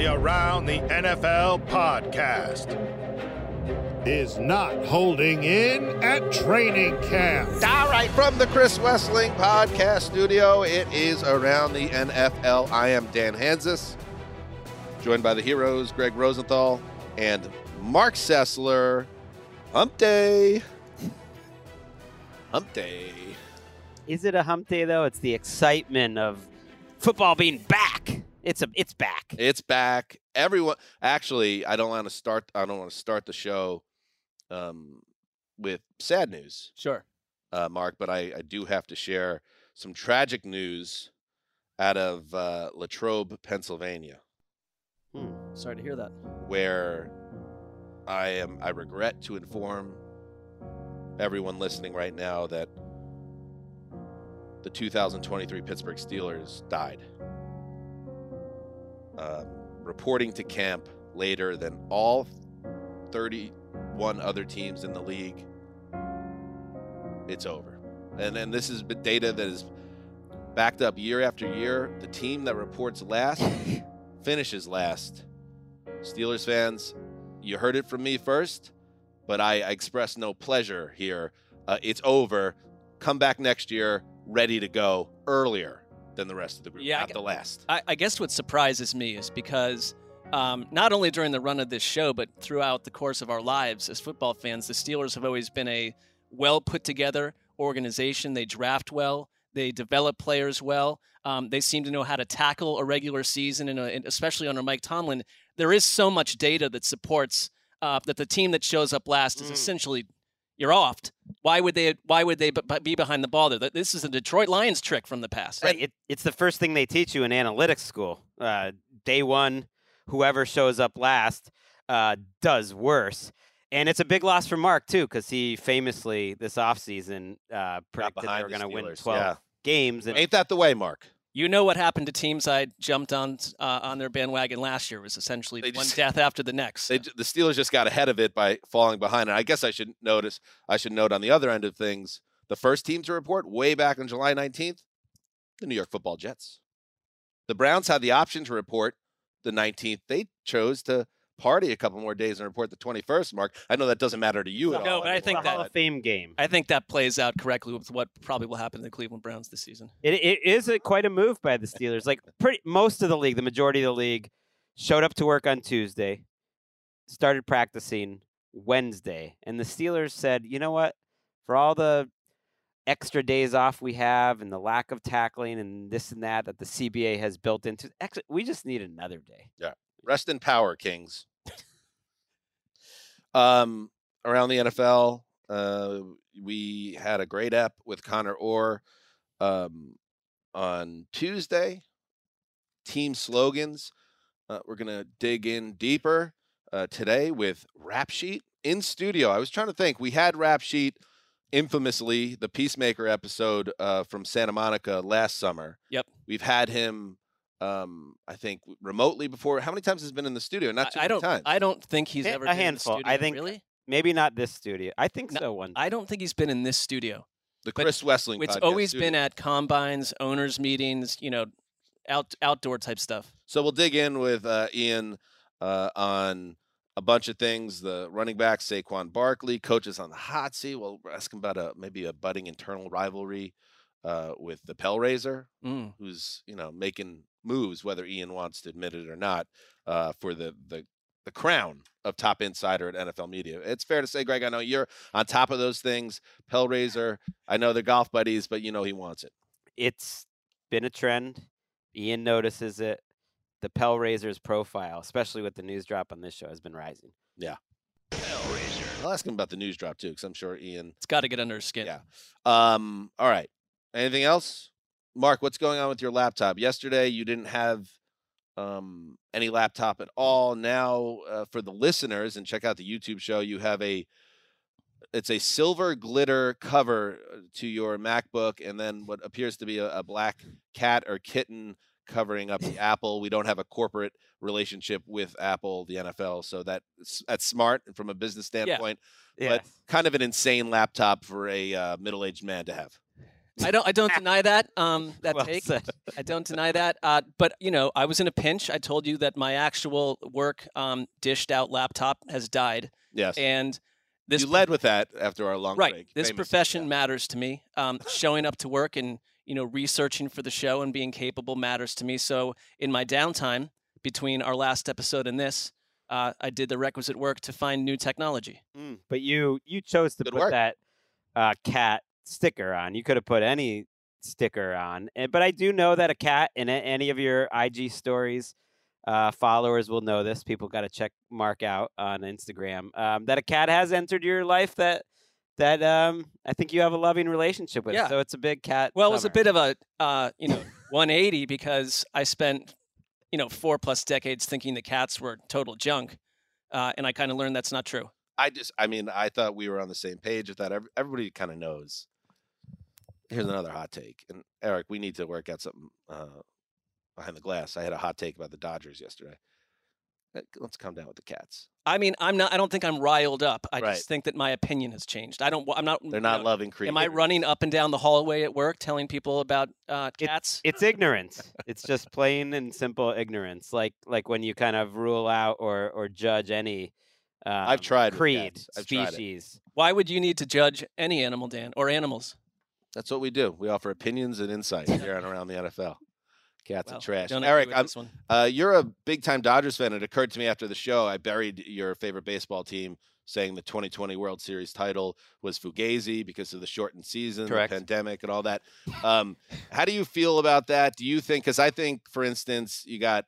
The Around the NFL podcast is not holding in at training camp. All right, from the Chris Wesseling podcast studio, it is Around the NFL. I am Dan Hanzus, joined by the heroes Gregg Rosenthal and Marc Sessler. Hump day. Hump day. Is it a hump day though? It's the excitement of football being back. It's a it's back. It's back. Everyone actually, I don't want to start I don't want to start the show um, with sad news. Sure. Uh, Marc, but I, I do have to share some tragic news out of uh, Latrobe, Pennsylvania, Hmm. Sorry to hear that. where I am I regret to inform everyone listening right now that the 2023 Pittsburgh Steelers died. Um, reporting to camp later than all 31 other teams in the league, it's over. And and this is data that is backed up year after year. The team that reports last finishes last. Steelers fans, you heard it from me first, but I, I express no pleasure here. Uh, it's over. Come back next year, ready to go earlier than the rest of the group, Yeah, not get- the last. I, I guess what surprises me is because um, not only during the run of this show, but throughout the course of our lives as football fans, the Steelers have always been a well put together organization. They draft well, they develop players well. Um, they seem to know how to tackle a regular season, and, and especially under Mike Tomlin, there is so much data that supports uh, that the team that shows up last is Mm. essentially you're off. Why would they? Why would they b- b- be behind the ball there? This is a Detroit Lions trick from the past. Right. It, it's the first thing they teach you in analytics school. Uh, day one, whoever shows up last uh, does worse. And it's a big loss for Marc, too, because he famously this offseason uh, predicted they were going to win 12 yeah. games. And Ain't that the way, Marc? You know what happened to teams I jumped on uh, on their bandwagon last year was essentially They one just- death after the next. They, the Steelers just got ahead of it by falling behind. And I guess I should notice, I should note on the other end of things, the first team to report way back on July 19th, the New York Football Jets. The Browns had the option to report the 19th. They chose to party a couple more days and report the 21st. Marc, I know that doesn't matter to you at No, all. but I it's think a that- Hall of Fame game. I think that plays out correctly with what probably will happen to the Cleveland Browns this season. It, it is a, quite a move by the Steelers. Like pretty most of the league, the majority of the league, showed up to work on Tuesday, started practicing Wednesday, and the Steelers said, "You know what? For all the extra days off we have and the lack of tackling and this and that that the CBA has built into, actually, we just need another day." Yeah. Rest in power, Kings. Um, around the NFL, uh, we had a great app with Connor Orr um, on Tuesday. Team slogans. Uh, we're gonna dig in deeper uh, today with Rap Sheet in studio. I was trying to think. We had Rap Sheet infamously the Peacemaker episode uh, from Santa Monica last summer. Yep. We've had him Um, I think remotely before. How many times has he been in the studio? Not too I, I many don't. times. I don't think he's Eh, ever a been in the handful. I think- really. Maybe not this studio. I think No, so. One. I don't think he's been in this studio. the but Chris Wesseling. It's podcast always studio. been at combines, owners meetings, you know, out outdoor type stuff. So we'll dig in with uh, Ian uh, on a bunch of things. The running back Saquon Barkley, coaches on the hot seat. We'll ask him about a maybe a budding internal rivalry uh, with the Pell Raiser, Mm. who's you know making moves, whether Ian wants to admit it or not, uh, for the the the crown of top insider at NFL Media. It's fair to say, Gregg. I know you're on top of those things. Pell Raiser. I know they're golf buddies, but you know he wants it. it's been a trend. Ian notices it. The Pell Raisers profile, especially with the news drop on this show, has been rising. Yeah. I'll ask him about the news drop too, because I'm sure Ian It's got to get under his skin. Yeah. Um, all right. Anything else? Marc, what's going on with your laptop? Yesterday you didn't have um any laptop at all. Now uh, for the listeners and check out the YouTube show, you have a it's a silver glitter cover uh, to your MacBook and then what appears to be a, a black cat or kitten covering up the Apple. We don't have a corporate relationship with Apple, the NFL, so that that's smart from a business standpoint Yeah, but kind of an insane laptop for a uh, middle-aged man to have. I don't. I don't deny that. Um, that Well take. said. I don't deny that. Uh, but you know, I was in a pinch. I told you that my actual work um, dished out laptop has died, Yes, and this you led with that after our long right. break. This Famous, profession yeah. matters to me. Um, showing up to work and you know researching for the show and being capable matters to me. So in my downtime between our last episode and this, uh, I did the requisite work to find new technology. But you you chose to Good put work. that uh, cat sticker on. You could have put any sticker on. Eh, But I do know that a cat in any of your IG stories, uh, followers will know this. People got to check Marc out on Instagram. Um, that a cat has entered your life that that um, I think you have a loving relationship with. Yeah. So it's a big cat. Well, it was a bit of a uh, you know 180 because I spent you know four plus decades thinking the cats were total junk, uh, and I kind of learned that's not true. I just, I mean, I thought we were on the same page with that. Everybody kind of knows. Here's another hot take, and Eric, we need to work out something uh, behind the glass. I had a hot take about the Dodgers yesterday. Let's calm down with the cats. I mean, I'm not. I don't think I'm riled up. I Right. just think that my opinion has changed. I don't. I'm not. They're you not know, loving creatures. Am I running up and down the hallway at work telling people about uh, cats? It's ignorance. it's just plain and simple ignorance. Like like when you kind of rule out or or judge any. Um, I've tried with creed. I've tried species. Why would you need to judge any animal, Dan, or animals? That's what we do. We offer opinions and insight here on around the NFL. Cats Well, are trash. Eric, I'm. Uh, you're a big time Dodgers fan. It occurred to me after the show. I buried your favorite baseball team, saying the 2020 World Series title was Fugazi because of the shortened season, Correct. the pandemic, and all that. Um, how do you feel about that? Do you think? Because I think, for instance, you got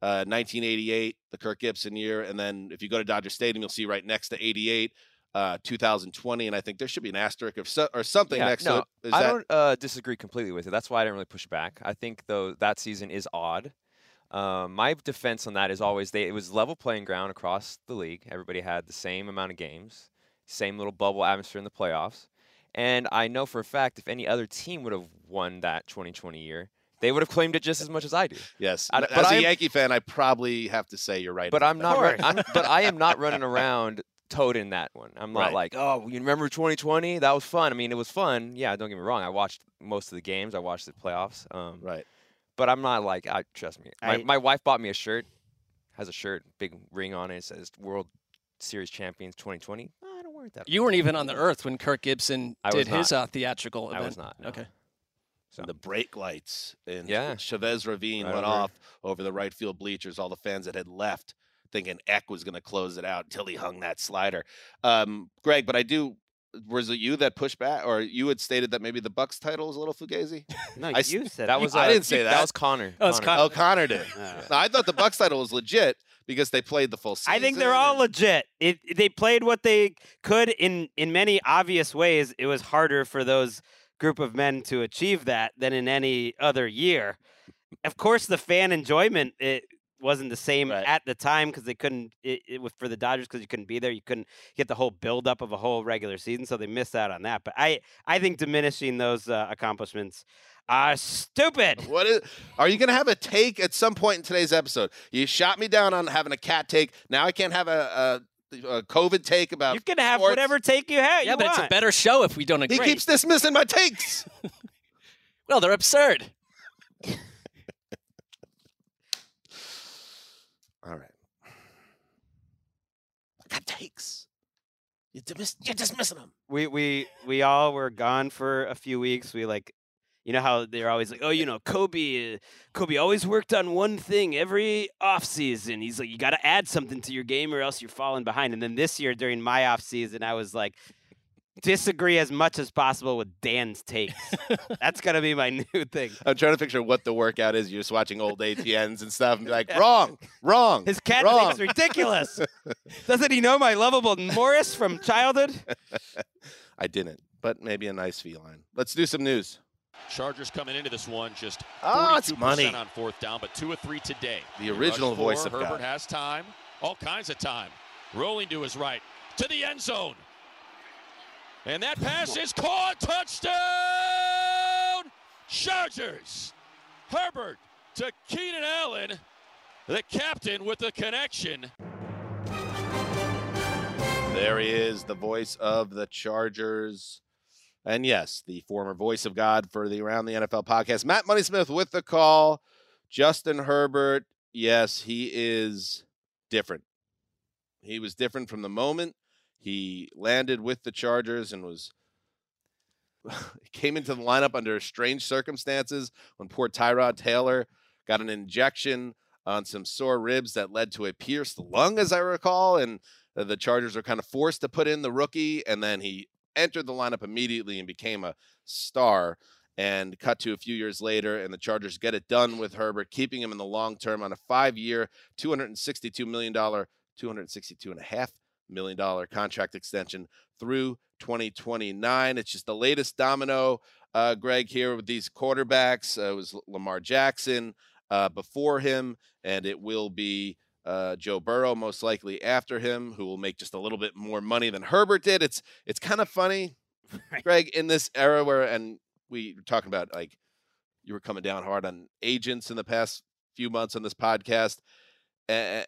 uh, 1988, the Kirk Gibson year, and then if you go to Dodger Stadium, you'll see right next to 88. Uh, 2020, and I think there should be an asterisk of so, or something Yeah, next no, to it. Is I that, don't uh, disagree completely with it. That's why I didn't really push back. I think though that season is odd. Um, my defense on that is always they it was level playing ground across the league. Everybody had the same amount of games, same little bubble atmosphere in the playoffs. And I know for a fact if any other team would have won that 2020 year, they would have claimed it just as much as I do. Yes, I- but as a I'm- Yankee fan, I probably have to say you're right. But I'm that. not. Run, I'm, but I am not running around toting that one. I'm not Right. like, oh, you remember 2020? That was fun. I mean, it was fun. Yeah, don't get me wrong. I watched most of the games. I watched the playoffs. Um, right. But I'm not like, I trust me. My, I- my wife bought me a shirt. Has a shirt, big ring on it. It says World Series Champions 2020. I don't wear that. You weren't even on the earth when Kirk Gibson I did his uh, theatrical I event. was not. no. Okay. So the brake lights and Yeah. Chavez Ravine Right went over. off over the right field bleachers. All the fans that had left thinking Eck was going to close it out until he hung that slider. Um, Gregg, but I do. Was it you that pushed back, or you had stated that maybe the Bucks title was a little fugazi? No, I s- you said that it. was. I didn't say that. That was Connor. Oh, it's Connor. Oh, Connor did. Uh, No, I thought the Bucks title was legit because they played the full season. I think they're all legit. It, they played what they could in in many obvious ways. It was harder for those group of men to achieve that than in any other year. Of course, the fan enjoyment it wasn't the same Right. at the time because they couldn't. It, it was for the Dodgers because you couldn't be there. You couldn't get the whole buildup of a whole regular season, so they missed out on that. But I I think diminishing those uh, accomplishments are stupid. What is? Are you going to have a take at some point in today's episode? You shot me down on having a cat take. Now I can't have a, a, a COVID take about. You can have sports. whatever take you have. Yeah, you but it's a better show if we don't agree. He keeps dismissing my takes. well, they're absurd. All right. I got takes. You dismiss, you're dismissing them. we we we all were gone for a few weeks. We like, you know how they're always like, oh, you know, Kobe, uh, Kobe always worked on one thing every off season. He's like, you got to add something to your game or else you're falling behind. And then this year during my off season, I was like, disagree as much as possible with Dan's takes. That's gonna be my new thing. I'm trying to picture what the workout is. You're just watching old ATNs and stuff and be like, wrong, wrong. His cat wrong. thing's ridiculous. Doesn't he know my lovable Morris from childhood? I didn't, but maybe a nice feline. Let's do some news. Chargers coming into this one just 42% Oh, it's money. on fourth down, but two or three today. The original voice four, of Herbert God. has time, all kinds of time. Rolling to his right, to the end zone. And that pass is caught. Touchdown! Chargers. Herbert to Keenan Allen, the captain with the connection. There he is, the voice of the Chargers. And yes, the former voice of God for the Around the NFL podcast, Matt Moneysmith with the call. Justin Herbert, yes, he is different. He was different from the moment he landed with the Chargers and was came into the lineup under strange circumstances when poor Tyrod Taylor got an injection on some sore ribs that led to a pierced lung, as I recall, and uh, the Chargers were kind of forced to put in the rookie, and then he entered the lineup immediately and became a star. And cut to a few years later, and the Chargers get it done with Herbert, keeping him in the long term on a five year, $262 million, $262.5 million dollar contract extension through 2029. It's just the latest domino, uh, Gregg, here with these quarterbacks. Uh, it was Lamar Jackson uh, before him, and it will be uh, Joe Burrow most likely after him, who will make just a little bit more money than Herbert did. It's it's kind of funny, Gregg, in this era where, and we were talking about like you were coming down hard on agents in the past few months on this podcast. Uh,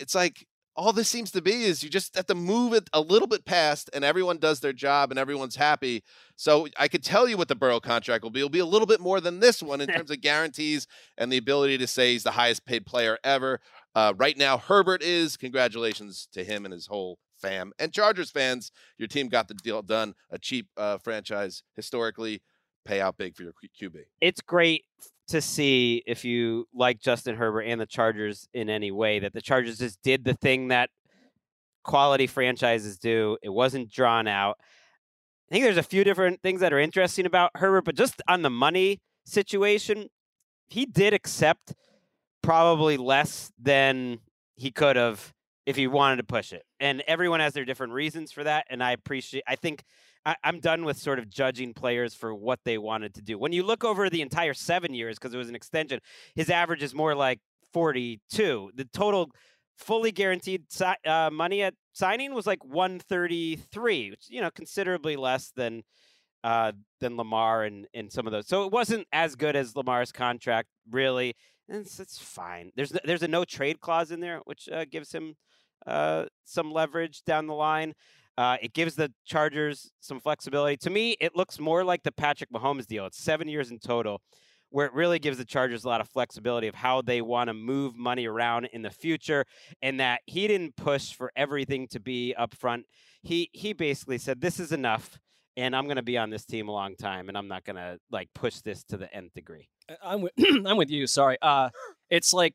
it's like all this seems to be is you just have to move it a little bit past and everyone does their job and everyone's happy. So I could tell you what the Burrow contract will be. It'll be a little bit more than this one in terms of guarantees and the ability to say he's the highest paid player ever. Uh, right now, Herbert is. Congratulations to him and his whole fam. And Chargers fans, your team got the deal done. A cheap uh, franchise historically, pay out big for your QB. it's great to see if you like Justin Herbert and the Chargers in any way that the Chargers just did the thing that quality franchises do. It wasn't drawn out. I think there's a few different things that are interesting about Herbert, but just on the money situation, he did accept probably less than he could have if he wanted to push it. And everyone has their different reasons for that. And I appreciate, I think I, I'm done with sort of judging players for what they wanted to do. When you look over the entire seven years, because it was an extension, his average is more like 42. The total fully guaranteed uh, money at signing was like 133, which you know considerably less than uh, than Lamar and and some of those. So it wasn't as good as Lamar's contract, really. And it's, it's fine. There's there's a no trade clause in there, which uh, gives him uh, some leverage down the line. Uh, it gives the Chargers some flexibility. To me, it looks more like the Patrick Mahomes deal. It's seven years in total, where it really gives the Chargers a lot of flexibility of how they want to move money around in the future, and that he didn't push for everything to be up front. He he basically said, "This is enough." And I'm going to be on this team a long time, and I'm not going to like push this to the nth degree. I'm with I'm with you. Sorry. Uh, it's like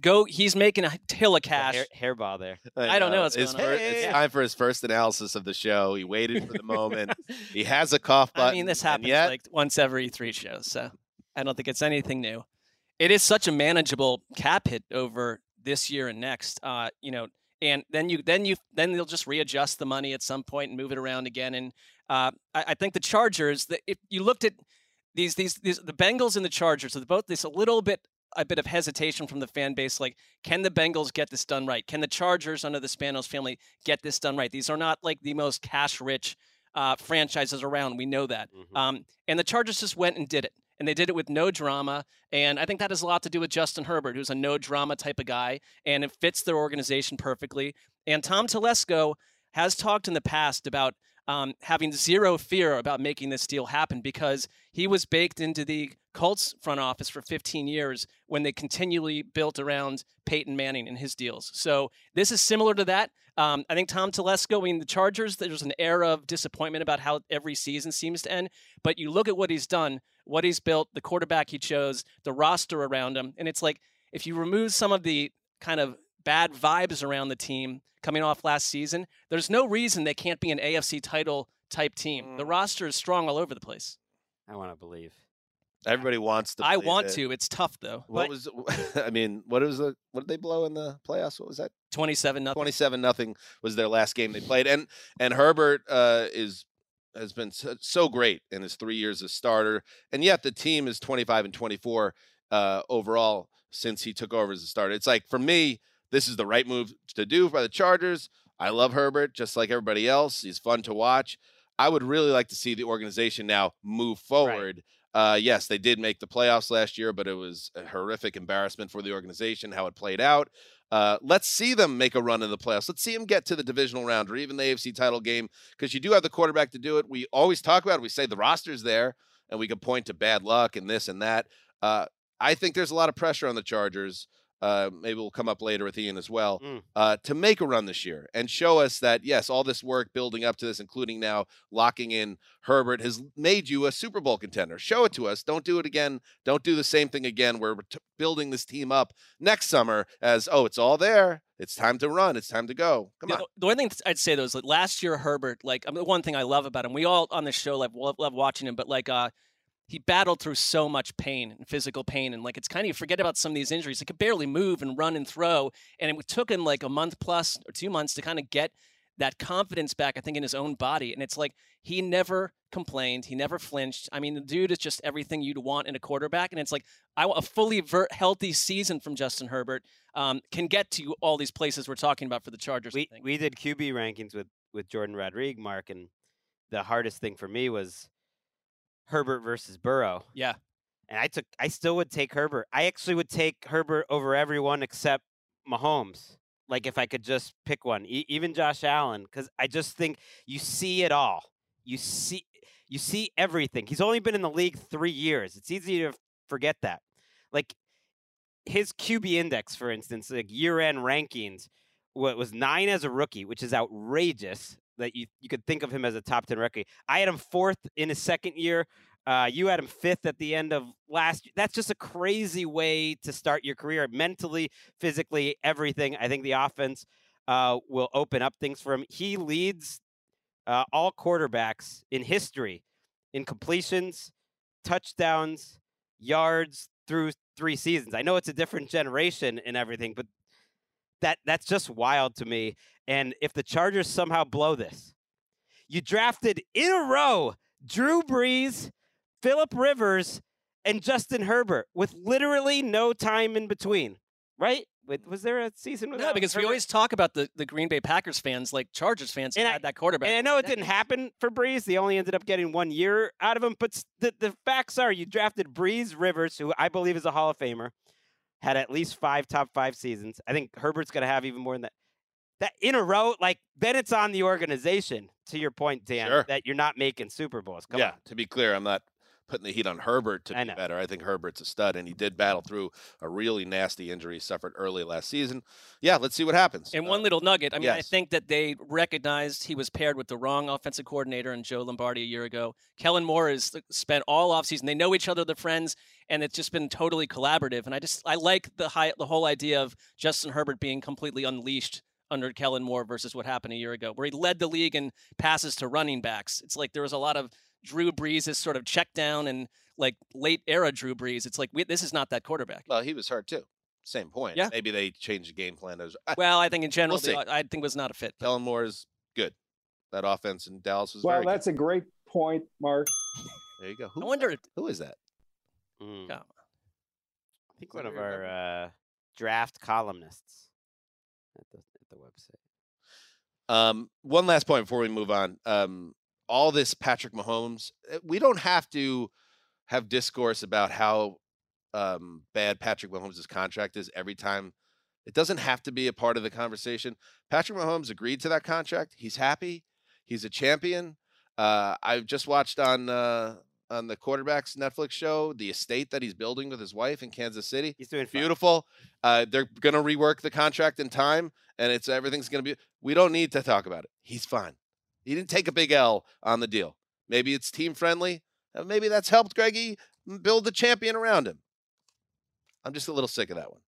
go. He's making a hill of cash. hair, hairball there. I don't know what's His going on. fir- It's time for his first analysis of the show. He waited for the moment. he has a cough button. I mean, this happens yet, like once every three shows, so I don't think it's anything new. It is such a manageable cap hit over this year and next. Uh, you know, and then you then you then they'll just readjust the money at some point and move it around again. And uh, I, I think the Chargers, the, if you looked at these these these the Bengals and the Chargers, are both this a little bit a bit of hesitation from the fan base. Like, can the Bengals get this done right? Can the Chargers under the Spanos family get this done right? These are not like the most cash rich uh, franchises around. We know that. Mhm. Um, and the Chargers just went and did it. And they did it with no drama. And I think that has a lot to do with Justin Herbert, who's a no drama type of guy. And it fits their organization perfectly. And Tom Telesco has talked in the past about um, having zero fear about making this deal happen because he was baked into the Colts front office for 15 years when they continually built around Peyton Manning and his deals. So this is similar to that. Um, I think Tom Telesco, I mean, the Chargers, there's an air of disappointment about how every season seems to end. But you look at what he's done, what he's built, the quarterback he chose, the roster around him, and it's like if you remove some of the kind of bad vibes around the team coming off last season, there's no reason they can't be an AFC title type team. The roster is strong all over the place. I want to believe. Everybody wants to. I want it. to. It's tough though. What was? I mean, what was the? What did they blow in the playoffs? What was that? 27 nothing. Twenty-seven nothing was their last game they played, and and Herbert uh, is has been so, so great in his three years as starter, and yet the team is twenty-five and twenty-four uh, overall since he took over as a starter. It's like for me, this is the right move to do by the Chargers. I love Herbert just like everybody else. He's fun to watch. I would really like to see the organization now move forward. Uh, yes, they did make the playoffs last year, but it was a horrific embarrassment for the organization how it played out. Uh, let's see them make a run in the playoffs. Let's see them get to the divisional round or even the AFC title game because you do have the quarterback to do it. We always talk about it. We say the roster's there, and we can point to bad luck and this and that. Uh, I think there's a lot of pressure on the Chargers. Uh, maybe we'll come up later with Ian as well Mm. uh, to make a run this year and show us that yes, all this work building up to this, including now locking in Herbert, has made you a Super Bowl contender. Show it to us. Don't do it again. Don't do the same thing again. We're t- building this team up next summer as oh, it's all there. It's time to run. It's time to go. Come on. The, the one thing I'd say though is like last year Herbert, like I mean, the one thing I love about him, we all on this show love, love watching him, but like uh he battled through so much pain and physical pain and like it's kind of you forget about some of these injuries. He could barely move and run and throw, and it took him like a month plus or two months to kind of get that confidence back. I think in his own body, and it's like he never complained, he never flinched. I mean, the dude is just everything you'd want in a quarterback, and it's like I want a fully ver- healthy season from Justin Herbert um, can get to all these places we're talking about for the Chargers. We we did QB rankings with with Jordan Rodriguez, Marc, and the hardest thing for me was Herbert versus Burrow. Yeah. And I took I still would take Herbert. I actually would take Herbert over everyone except Mahomes. Like if I could just pick one, e- even Josh Allen, because I just think you see it all. You see you see everything. He's only been in the league three years. It's easy to forget that. Like his QB index, for instance, like year-end rankings, what was nine as a rookie, which is outrageous that you, you could think of him as a top 10 rookie. I had him fourth in his second year. Uh, you had him fifth at the end of last year. That's just a crazy way to start your career mentally, physically, everything. I think the offense uh, will open up things for him. He leads uh, all quarterbacks in history in completions, touchdowns, yards through three seasons. I know it's a different generation and everything, but that that's just wild to me. And if the Chargers somehow blow this, you drafted in a row Drew Brees, Philip Rivers, and Justin Herbert with literally no time in between, right? Was there a season without No, because we always talk about the, the Green Bay Packers fans, like Chargers fans, And I- had that quarterback. And I know it didn't happen for Brees. They only ended up getting one year out of him. But the, the facts are you drafted Brees Rivers, who I believe is a Hall of Famer, had at least five top five seasons. I think Herbert's going to have even more than that. That in a row, like, then it's on the organization, to your point, Dan, Sure. that you're not making Super Bowls. Come yeah, on. to be clear, I'm not putting the heat on Herbert to I be know. better. I think Herbert's a stud, and he did battle through a really nasty injury he suffered early last season. Yeah, let's see what happens. And Uh, one little nugget. I mean, I think that they recognized he was paired with the wrong offensive coordinator and Joe Lombardi a year ago. Kellen Moore has spent all offseason. They know each other, they're friends, and it's just been totally collaborative. And I just I like the high, the whole idea of Justin Herbert being completely unleashed under Kellen Moore versus what happened a year ago, where he led the league in passes to running backs. It's like there was a lot of Drew Brees' is sort of check down and like late era Drew Brees. It's like we, this is not that quarterback. well, he was hurt too. Same point. Yeah. Maybe they changed the game plan. As, I, Well, I think in general, We'll the- I think was not a fit. Kellen Moore is good. That offense in Dallas was Well, very that's a great point, Marc. There you go. Who, I wonder. who is that? Mm. Yeah. I think one of our uh, draft columnists at the at the website. Um, one last point before we move on. Um, all this Patrick Mahomes, uh, we don't have to have discourse about how um, bad Patrick Mahomes' contract is every time. It doesn't have to be a part of the conversation. Patrick Mahomes agreed to that contract. He's happy. He's a champion. Uh, I've just watched on uh, on the quarterbacks Netflix show the estate that he's building with his wife in Kansas City. He's doing. Beautiful. Uh, they're gonna rework the contract in time, and it's everything's gonna be. We don't need to talk about it. He's fine. He didn't take a big L on the deal. Maybe it's team friendly. Uh, Maybe that's helped Greggy build the champion around him. I'm just a little sick of that one.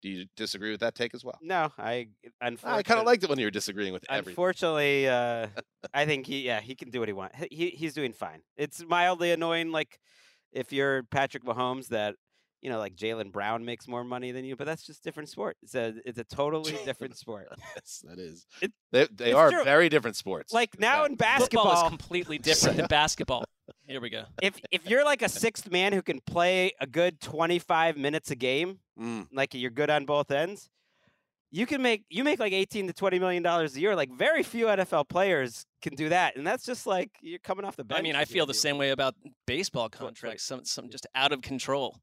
Do you disagree with that take as well? No, I I kind of liked it when you were disagreeing with everything. Unfortunately, uh, I think he yeah he can do what he wants. He he's doing fine. It's mildly annoying, like if you're Patrick Mahomes, that you know like Jaylen Brown makes more money than you, but that's just different sport. It's a it's a totally different sport. yes, that is. It- they they are true. very different sports. Like now in Football basketball, is completely different than basketball. Here we go. if if you're like a sixth man who can play a good 25 minutes a game, Mm. like you're good on both ends, you can make you make like 18 to 20 million dollars a year. Like very few NFL players can do that, and that's just like you're coming off the bench. I mean, I feel the same way about baseball contracts. Some some just out of control.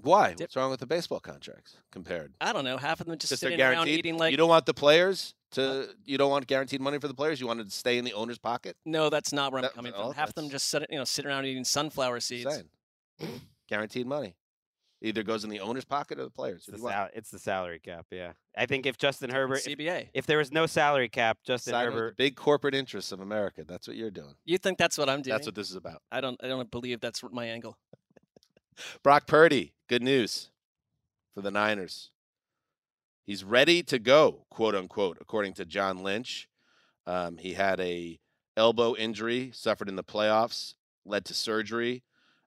Why? Dip- What's wrong with the baseball contracts compared? I don't know. Half of them just, Just they're sitting around guaranteed. eating like. you don't want the players to. You don't want guaranteed money for the players. You want to stay in the owner's pocket. no, that's not where I'm That- coming well, from. Half of them that's- just sit, you know, sit around eating sunflower Just seeds. saying. guaranteed money. Either goes in the owner's pocket or the players. It's Who the, you want? sal- it's the salary cap. Yeah, I think if Justin Herbert, if, CBA. if there was no salary cap, Justin Siding with the Herbert, big corporate interests of America. That's what you're doing. You think that's what I'm doing? That's what this is about. I don't. I don't believe that's my angle. Brock Purdy, good news for the Niners. He's ready to go, quote unquote, according to John Lynch. Um, he had a elbow injury, suffered in the playoffs, led to surgery.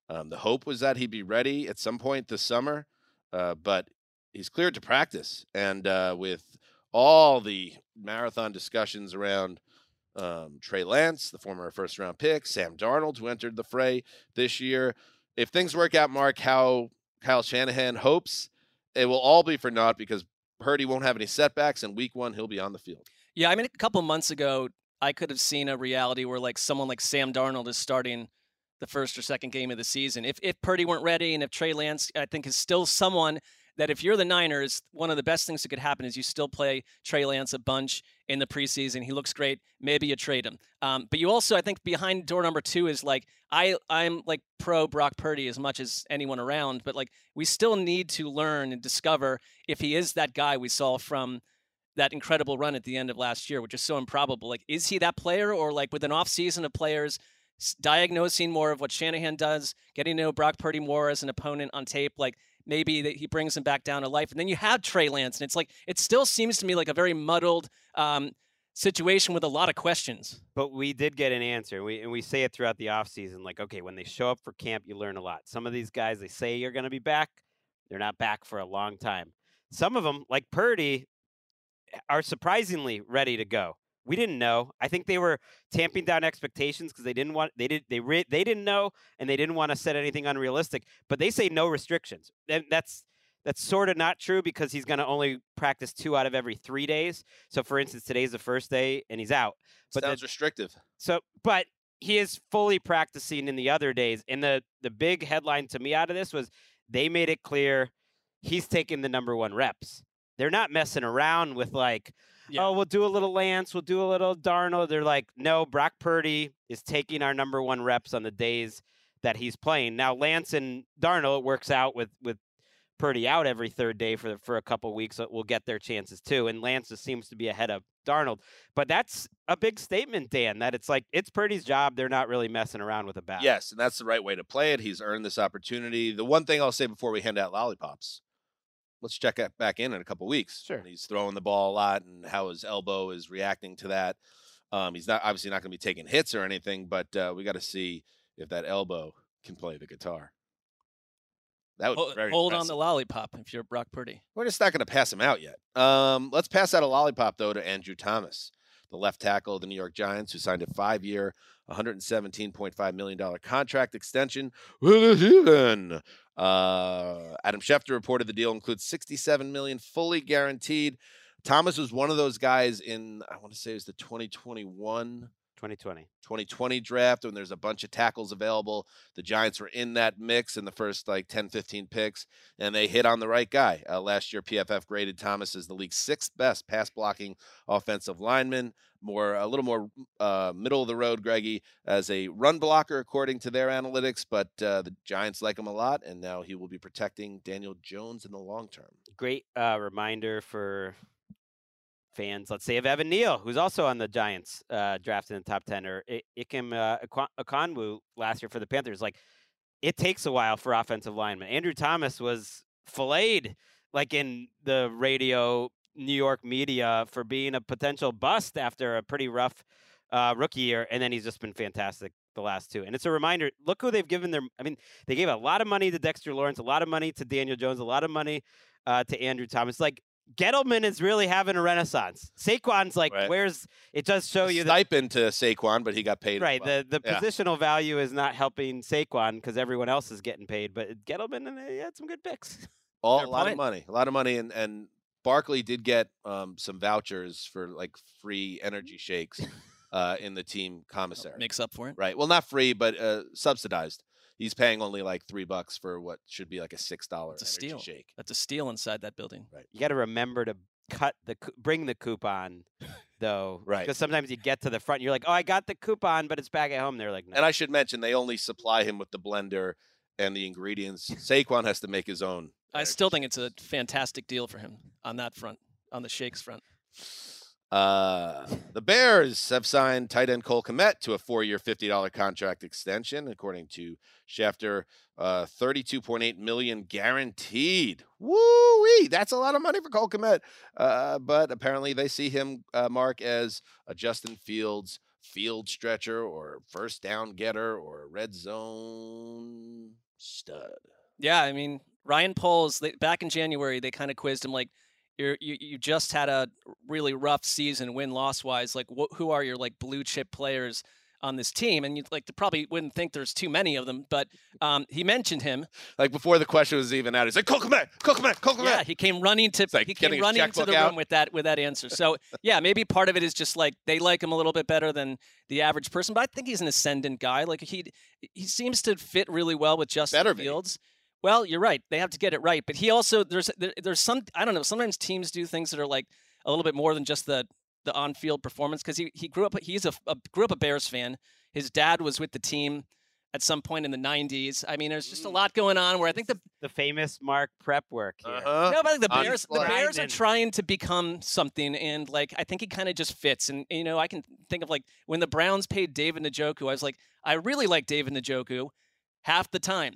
Um, the hope was that he'd be ready at some point this summer, uh, but he's cleared to practice. And uh, with all the marathon discussions around um, Trey Lance, the former first round pick, Sam Darnold, who entered the fray this year, if things work out, Marc, how Kyle Shanahan hopes, it will all be for naught because Purdy won't have any setbacks, and week one he'll be on the field. Yeah, I mean, a couple months ago, I could have seen a reality where like someone like Sam Darnold is starting the first or second game of the season. If if Purdy weren't ready, and if Trey Lance, I think, is still someone that if you're the Niners, one of the best things that could happen is you still play Trey Lance a bunch in the preseason. He looks great. Maybe you trade him. Um, but you also, I think, behind door number two is like I I'm like pro Brock Purdy as much as anyone around, but like we still need to learn and discover if he is that guy we saw from that incredible run at the end of last year, which is so improbable. Like, is he that player, or like with an off season of players diagnosing more of what Shanahan does, getting to know Brock Purdy more as an opponent on tape, like maybe that he brings him back down to life, and then you have Trey Lance, and it's like it still seems to me like a very muddled um, situation with a lot of questions. but we did get an answer. We and we say it throughout the offseason, like, okay, when they show up for camp, you learn a lot. Some of these guys, they say you're going to be back, they're not back for a long time. Some of them, like Purdy, are surprisingly ready to go. We didn't know. I think they were tamping down expectations because they didn't want they did they re, they didn't know and they didn't want to set anything unrealistic. But they say no restrictions, and that's that's sort of not true because he's going to only practice two out of every three days. So, for instance, today's the first day and he's out. But Sounds the- restrictive. so, but he is fully practicing in the other days. And the the big headline to me out of this was they made it clear he's taking the number one reps. They're not messing around with like, Yeah. oh, we'll do a little Lance, we'll do a little Darnold. They're like, no, Brock Purdy is taking our number one reps on the days that he's playing. Now, Lance and Darnold it works out with with Purdy out every third day for for a couple weeks. So we'll get their chances too. And Lance just seems to be ahead of Darnold. But that's a big statement, Dan, that it's like it's Purdy's job. They're not really messing around with a bat. Yes, and that's the right way to play it. He's earned this opportunity. The one thing I'll say before we hand out lollipops, let's check it back in in a couple weeks. Sure. He's throwing the ball a lot and how his elbow is reacting to that. Um, he's not obviously not going to be taking hits or anything, but uh, we got to see if that elbow can play the guitar. That would Hold, very hold on the lollipop if you're Brock Purdy. We're just not going to pass him out yet. Um, let's pass out a lollipop though to Andrew Thomas, the left tackle of the New York Giants, who signed a five-year, 117.5 million dollar contract extension with. Uh, Adam Schefter reported the deal includes 67 million fully guaranteed. Thomas was one of those guys in I want to say it was the 2021 2020. 2020 draft when there's a bunch of tackles available. The Giants were in that mix in the first like 10, 15 picks, and they hit on the right guy. Uh, last year, PFF graded Thomas as the league's sixth best pass blocking offensive lineman. More a little more uh, middle of the road, Greggy, as a run blocker according to their analytics. But uh, the Giants like him a lot, and now he will be protecting Daniel Jones in the long term. Great uh, reminder for fans, let's say, of Evan Neal, who's also on the Giants uh, drafted in the top 10, or I- Ikem uh, Ekwonu last year for the Panthers. Like, it takes a while for offensive linemen. Andrew Thomas was filleted, like in the radio New York media, for being a potential bust after a pretty rough uh, rookie year, and then he's just been fantastic the last two. And it's a reminder. Look who they've given their. I mean, they gave a lot of money to Dexter Lawrence, a lot of money to Daniel Jones, a lot of money uh, to Andrew Thomas. Like Gettleman is really having a renaissance. Saquon's like, Right. where's it? Does show A you that stipend to Saquon, but he got paid. right. well. The the Yeah. positional value is not helping Saquon because everyone else is getting paid. But Gettleman and he had some good picks. All Fair a lot point. of money, a lot of money, and and Barkley did get um, some vouchers for like free energy shakes uh, in the team commissary. Makes up for it. Right. Well, not free, but uh, subsidized. He's paying only like three bucks for what should be like a six dollar It's a energy steal. shake. That's a steal inside that building. Right. You got to remember to cut the bring the coupon though, Right. Because sometimes you get to the front, and you're like, oh, I got the coupon, but it's back at home. They're like, no. And I should mention they only supply him with the blender and the ingredients. Saquon has to make his own. I still think it's a fantastic deal for him on that front, on the shakes front. Uh, the Bears have signed tight end Cole Kmet to a four-year, fifty-dollar contract extension, according to Schefter. Uh, thirty-two point eight million guaranteed. Woo wee! That's a lot of money for Cole Kmet. Uh, but apparently, they see him, uh, Marc, as a Justin Fields field stretcher or first down getter or red zone stud. Yeah, I mean Ryan Poles. They, back in January, they kind of quizzed him like, you you just had a really rough season win loss wise. Like, wh- who are your like blue chip players on this team? And you like probably wouldn't think there's too many of them, but um, he mentioned him. Like before the question was even out, he's like, Cole Kmet, Cole Kmet, Cole Kmet. Yeah, he came running to like he came running to the out. room with that with that answer. So yeah, maybe part of it is just like they like him a little bit better than the average person, but I think he's an ascendant guy. Like he he seems to fit really well with Justin Better be. Fields. Well, you're right. They have to get it right, but he also there's there, there's some I don't know. Sometimes teams do things that are like a little bit more than just the the on field performance because he he grew up he's a, a grew up a Bears fan. His dad was with the team at some point in the 90s. I mean, there's just a Mm. lot going on where I think the the famous Marc prep work here. Uh-huh. no, but I think the On Bears, the. Bears are trying to become something, and like I think he kind of just fits. And you know, I can think of like when the Browns paid David Njoku, I was like, I really like David Njoku half the time,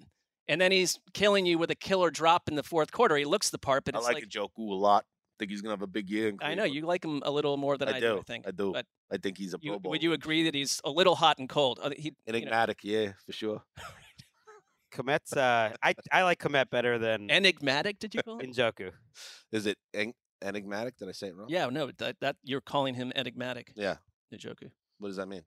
and then he's killing you with a killer drop in the fourth quarter. He looks the part, but I like, like, Njoku a lot. I Think he's gonna have a big year. in I know you like him a little more than I, I do. do. I think. I do. But I think he's a you, Pro Bowl. would you agree that he's a little hot and cold? He, you know, Enigmatic, yeah, for sure. Kmet's, uh, I I like Kmet better than enigmatic? Did you call him? Njoku. Is it en- enigmatic? Did I say it wrong? yeah, no, that, that you're calling him enigmatic, Yeah. Njoku. What does that mean?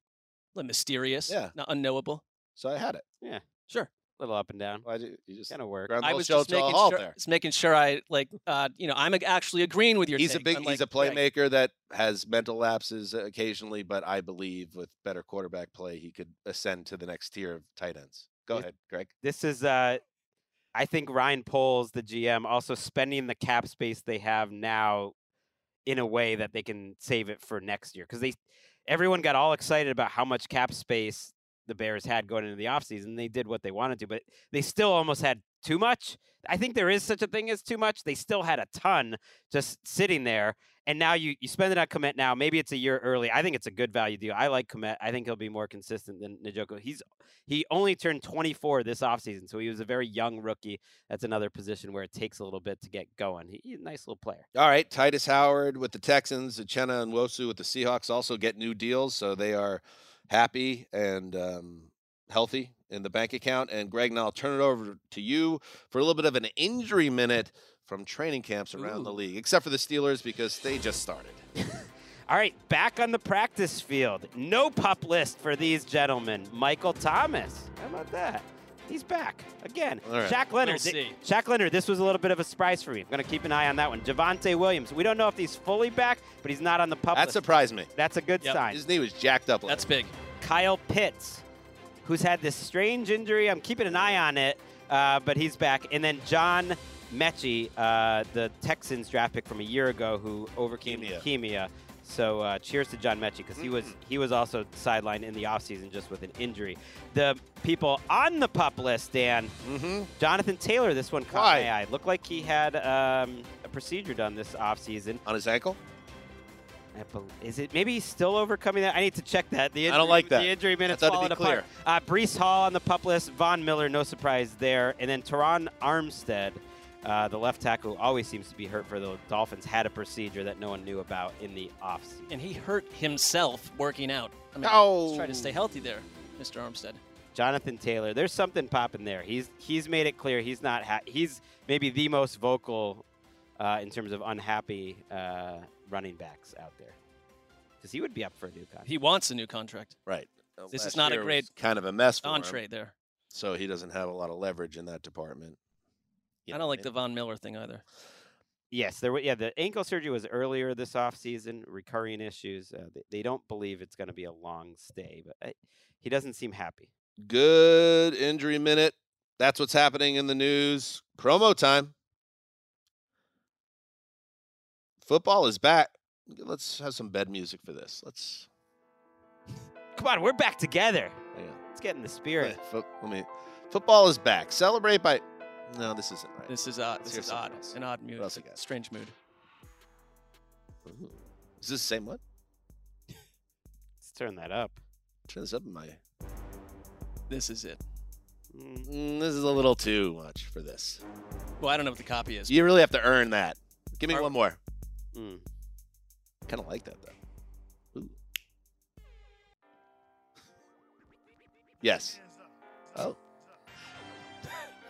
Like mysterious, Yeah. not unknowable. So I had it. Yeah, sure. A little up and down. Why did you just Kind of work. I was just making sure, there? just making sure I like, uh, you know, I'm actually agreeing with your. He's a take, big. He's unlike a Gregg. playmaker that has mental lapses occasionally, but I believe with better quarterback play, he could ascend to the next tier of tight ends. Go If- ahead, Gregg. This is, uh, I think Ryan Poles, the GM, also spending the cap space they have now in a way that they can save it for next year because they, everyone got all excited about how much cap space the Bears had going into the offseason. They did what they wanted to, but they still almost had too much. I think there is such a thing as too much. They still had a ton just sitting there. And now you, you spend it on Kmet now. Maybe it's a year early. I think it's a good value deal. I like Kmet. I think he'll be more consistent than Njoku. He's he only turned 24 this offseason, so he was a very young rookie. That's another position where it takes a little bit to get going. He, he's a nice little player. All right, Tytus Howard with the Texans, Uchenna Nwosu with the Seahawks also get new deals, so they are happy and um, healthy in the bank account. And Gregg, now I'll turn it over to you for a little bit of an injury minute from training camps around the league, except for the Steelers because they just started. All right, back on the practice field. No pup list for these gentlemen. Michael Thomas. How about that? He's back again. All right. Shaq Leonard. We'll th- see. Shaq Leonard. This was a little bit of a surprise for me. I'm going to keep an eye on that one. Javonte Williams. We don't know if he's fully back, but he's not on the pup That list. surprised me. That's a good Yep. sign. His knee was jacked up. That's big. Kyle Pitts, who's had this strange injury. I'm keeping an eye on it, uh, but he's back. And then John Metchie, uh, the Texans draft pick from a year ago, who overcame Leukemia. leukemia. So uh, cheers to John Metchie because he was Mm-hmm. he was also sidelined in the offseason just with an injury. The people on the pup list, Dan, Mm-hmm. Jonathan Taylor. This one caught Why? my eye. Looked like he had um, a procedure done this offseason. On his ankle? Is it maybe he's still overcoming that? I need to check that. The I don't like that. The injury minutes falling apart. Uh, Breece Hall on the pup list. Von Miller, no surprise there. And then Terron Armstead, uh, the left tackle, who always seems to be hurt for the Dolphins, had a procedure that no one knew about in the offseason. And he hurt himself working out. I mean, Oh. let's try to stay healthy there, Mr. Armstead. Jonathan Taylor, there's something popping there. He's he's made it clear he's not. Ha- he's maybe the most vocal uh, in terms of unhappy uh, running backs out there. Because he would be up for a new contract. He wants a new contract. Right. This is not a great kind of a mess for him, Entree there. so he doesn't have a lot of leverage in that department. You I know don't like mean? the Von Miller thing either. Yes, there were. Yeah, the ankle surgery was earlier this offseason, recurring issues. Uh, they, they don't believe it's going to be a long stay, but uh, he doesn't seem happy. Good injury minute. That's what's happening in the news. Promo time. Football is back. Let's have some bed music for this. Let's Come on, we're back together. hang on. Let's get in the spirit. Wait, fo- let me. Football is back. Celebrate by. No, this isn't right. This is odd. This hear is odd. else. An odd mood. else you got? Strange mood. Ooh. Is this the same one? Let's turn that up. Turn this up in my. This is it. Mm, Mm, this is a little too much for this. Well, I don't know what the copy is. You really have to earn that. Give me Are- one more. mm. Kind of like that though. Ooh. Yes. Oh.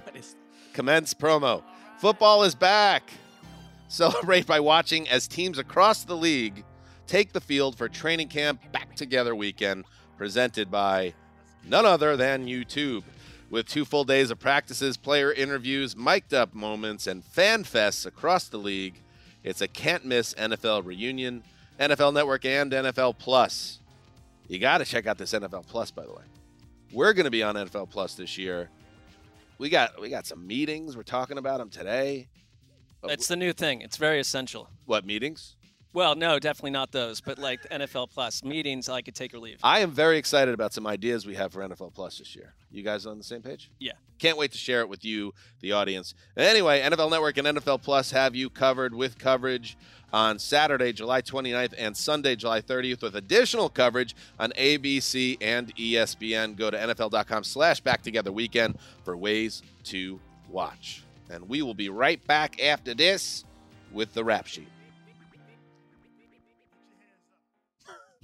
What is- Commence promo. Football is back. Celebrate by watching as teams across the league take the field for training camp back together weekend, presented by none other than YouTube. With two full days of practices, player interviews, mic'd up moments, and fan fests across the league, it's a can't miss NFL reunion, NFL Network, and NFL Plus. You got to check out this NFL Plus, by the way. We're going to be on NFL Plus this year. We got we got some meetings. We're talking about them today. It's the new thing. It's very essential. what meetings? Well, no, definitely not those, but like the NFL Plus meetings, I could take or leave. I am very excited about some ideas we have for NFL Plus this year. You guys on the same page? Yeah. Can't wait to share it with you, the audience. Anyway, NFL Network and NFL Plus have you covered with coverage on Saturday, July 29th and Sunday, July 30th with additional coverage on ABC and ESPN. Go to NFL.com slash back together weekend for ways to watch. And we will be right back after this with the rap sheet.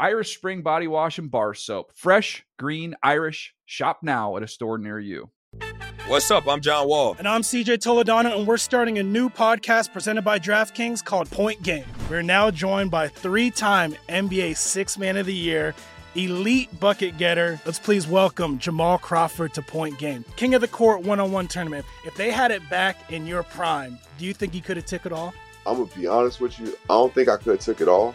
Irish Spring Body Wash and Bar Soap. Fresh, green, Irish. Shop now at a store near you. What's up? I'm John Wall. And I'm CJ Toledano, and we're starting a new podcast presented by DraftKings called Point Game. We're now joined by three time NBA Six Man of the Year, elite bucket getter. Let's please welcome Jamal Crawford to Point Game. King of the Court one on one tournament. If they had it back in your prime, do you think you could have took it all? I'm gonna be honest with you. I don't think I could have took it all,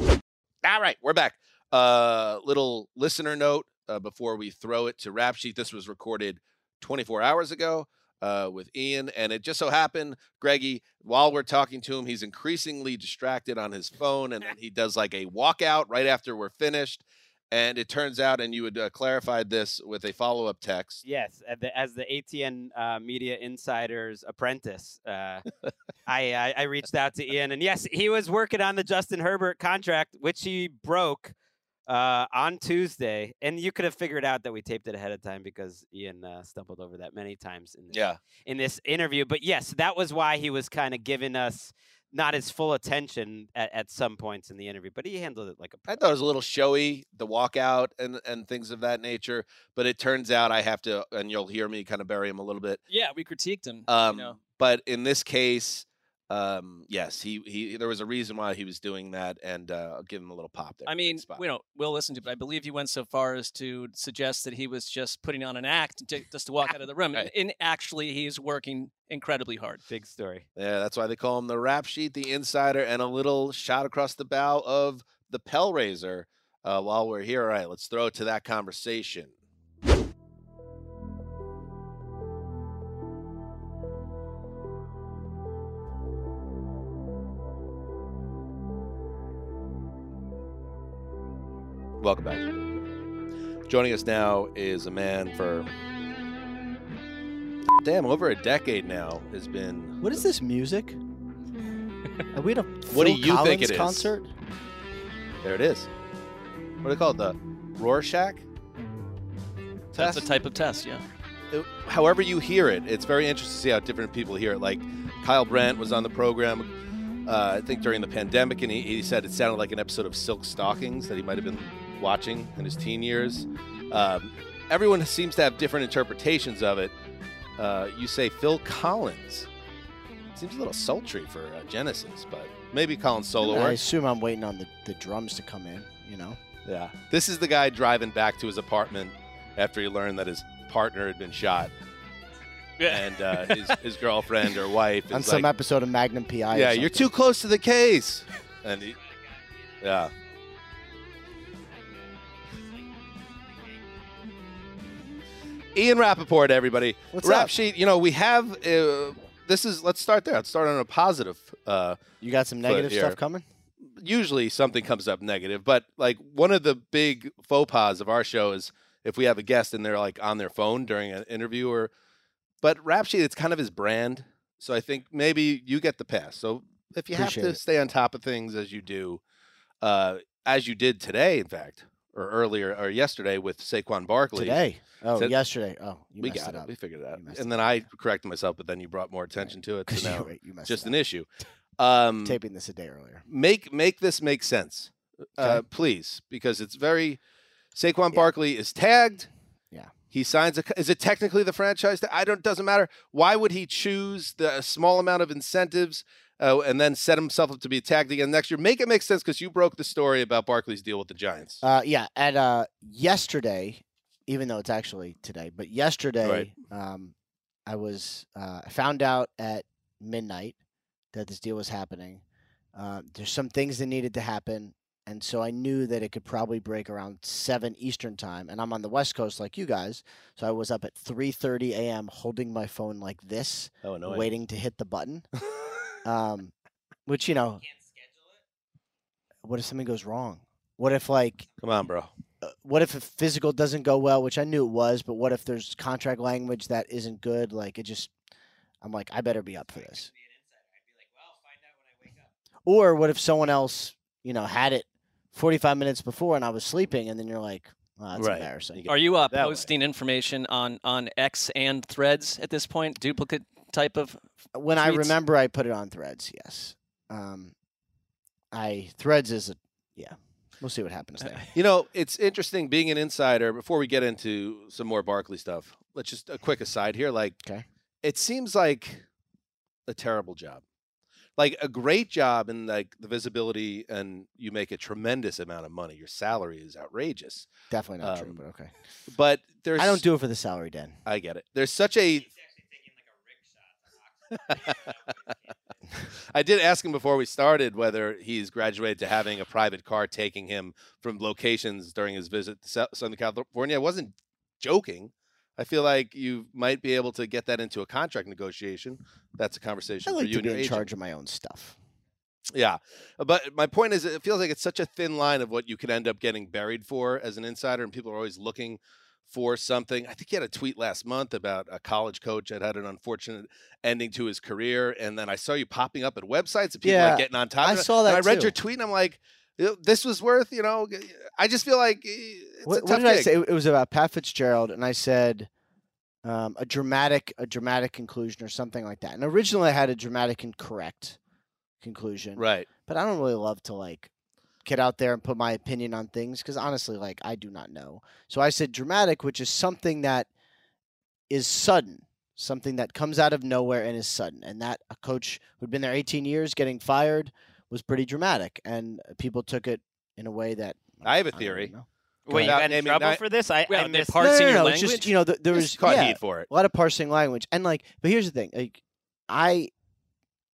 All right, we're back. Uh, little listener note uh, before we throw it to Rap Sheet. This was recorded 24 hours ago uh, with Ian, and it just so happened, Greggy, while we're talking to him, he's increasingly distracted on his phone, and then he does like a walkout right after we're finished. And it turns out, and you had uh, clarified this with a follow up text. Yes, as the, as the ATN uh, Media Insider's apprentice, uh, I, I I reached out to Ian, and yes, he was working on the Justin Herbert contract, which he broke uh, on Tuesday. And you could have figured out that we taped it ahead of time because Ian uh, stumbled over that many times in this, Yeah. in this interview. But yes, that was why he was kind of giving us not his full attention at, at some points in the interview, but he handled it like a I thought it was a little showy, the walkout and and things of that nature. But it turns out I have to, and you'll hear me kind of bury him a little bit. Yeah, we critiqued him. Um, you know. But in this case, um, yes, he he there was a reason why he was doing that, and uh, I'll give him a little pop there. I mean, we don't. We'll listen to, it, but I believe he went so far as to suggest that he was just putting on an act to, just to walk out of the room. And actually, he's working incredibly hard. Big story. Yeah, that's why they call him the rap sheet, the insider, and a little shot across the bow of the Pell Raiser. Uh, while we're here, all right, let's throw it to that conversation. Welcome back. Joining us now is a man for damn over a decade now has been. What is this music? Are we at a What do Phil you think Collins it is? concert? There it is. What do they call it? The Rorschach That's test. a type of test, yeah. it- however you hear it, it's very interesting to see how different people hear it. Like Kyle Brandt was on the program, uh, I think during the pandemic, and he, he said it sounded like an episode of Silk Stockings that he might have been watching in his teen years. Um, everyone seems to have different interpretations of it. Uh, you say Phil Collins. Seems a little sultry for uh, Genesis, but maybe Collins solo I works. assume I'm waiting on the, the drums to come in. You know. Yeah. This is the guy driving back to his apartment after he learned that his partner had been shot. And uh, his, his girlfriend or wife is On some like, episode of Magnum PI. or yeah, you're too close to the case. And he, yeah. Ian Rapoport, everybody. What's Rap up? sheet, you know, we have, uh, this is, let's start there. Let's start on a positive. Uh, You got some negative stuff coming? Usually something comes up negative, but like one of the big faux pas of our show is if we have a guest and they're like on their phone during an interview or, but Rap Sheet, it's kind of his brand. So I think maybe you get the pass. So if you Appreciate have to it. stay on top of things as you do, uh, as you did today, in fact, or earlier or yesterday with Saquon Barkley. Today. Oh, Said- yesterday. Oh, you we messed got it up. We figured it out. And then I corrected myself, but then you brought more attention to it. So you- now right, you messed just it an issue. Um, Taping this a day earlier. Make make this make sense, uh, please, because it's very. Saquon Barkley is tagged. Yeah. He signs a. Is it technically the franchise? tag? I don't. Doesn't matter. Why would he choose the small amount of incentives uh, and then set himself up to be attacked again next year? Make it make sense because you broke the story about Barkley's deal with the Giants. Uh, yeah, at uh, yesterday, even though it's actually today, but yesterday, um, I was uh, I found out at midnight that this deal was happening. Uh, there's some things that needed to happen, and so I knew that it could probably break around seven Eastern time, and I'm on the West Coast like you guys, so I was up at 3:30 a.m. holding my phone like this, Oh, waiting to hit the button. um, which you know, what if something goes wrong? What if like Come on, bro. uh, what if a physical doesn't go well, which I knew it was, but what if there's contract language that isn't good? Like it just, I'm like, I better be up for this. Or what if someone else, you know, had it 45 minutes before and I was sleeping, and then you're like, oh, that's Right. embarrassing. Are you uh, that way. posting information on on X and Threads at this point? Duplicate type of When I remember, I put it on Threads. Yes. Um, I Threads is a yeah. We'll see what happens there. You know, it's interesting being an insider. Before we get into some more Barkley stuff, let's just a quick aside here. Like, okay. it seems like a terrible job, like a great job in like the visibility, and you make a tremendous amount of money. Your salary is outrageous. Definitely not true, Um, but okay. But there's I don't do it for the salary, Dan. I get it. There's such a. I did ask him before we started whether he's graduated to having a private car taking him from locations during his visit to Southern California. I wasn't joking. I feel like you might be able to get that into a contract negotiation. That's a conversation I for you to and be in agent. charge of my own stuff. Yeah. But my point is, it feels like it's such a thin line of what you could end up getting buried for as an insider, and people are always looking for something. I think he had a tweet last month about a college coach that had an unfortunate ending to his career, and then I saw you popping up at websites and people Yeah, like getting on top. I saw that I read too. your tweet, and I'm like, this was worth, you know. I just feel like eh, it's What, a what did I say? It was about Pat Fitzgerald, and I said um, a dramatic, a dramatic conclusion or something like that. And originally, I had a dramatic and correct conclusion, Right. But I don't really love to like get out there and put my opinion on things because honestly, like I do not know. So I said dramatic, which is something that is sudden, something that comes out of nowhere and is sudden, and that a coach who'd been there 18 years getting fired was pretty dramatic, and people took it in a way that I have a theory. Wait, you got in naming trouble ni- for this? I, Yeah, I they missed. parse no, in no, your no, it's language? just you know th- there was caught yeah, heat for it. a lot of parsing language, and like, but here's the thing, like, I,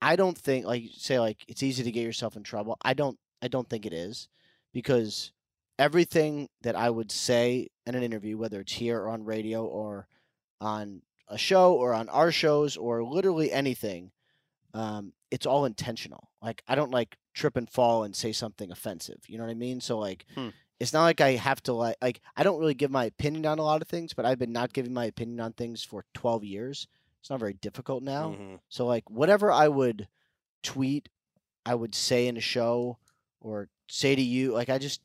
I don't think like say like it's easy to get yourself in trouble. I don't, I don't think it is, because everything that I would say in an interview, whether it's here or on radio or on a show or on our shows or literally anything, um, it's all intentional. Like I don't like trip and fall and say something offensive. You know what I mean? So like, Hmm. it's not like I have to like like I don't really give my opinion on a lot of things, but I've been not giving my opinion on things for twelve years. It's not very difficult now. Mhm. So like whatever I would tweet, I would say in a show or say to you, like I just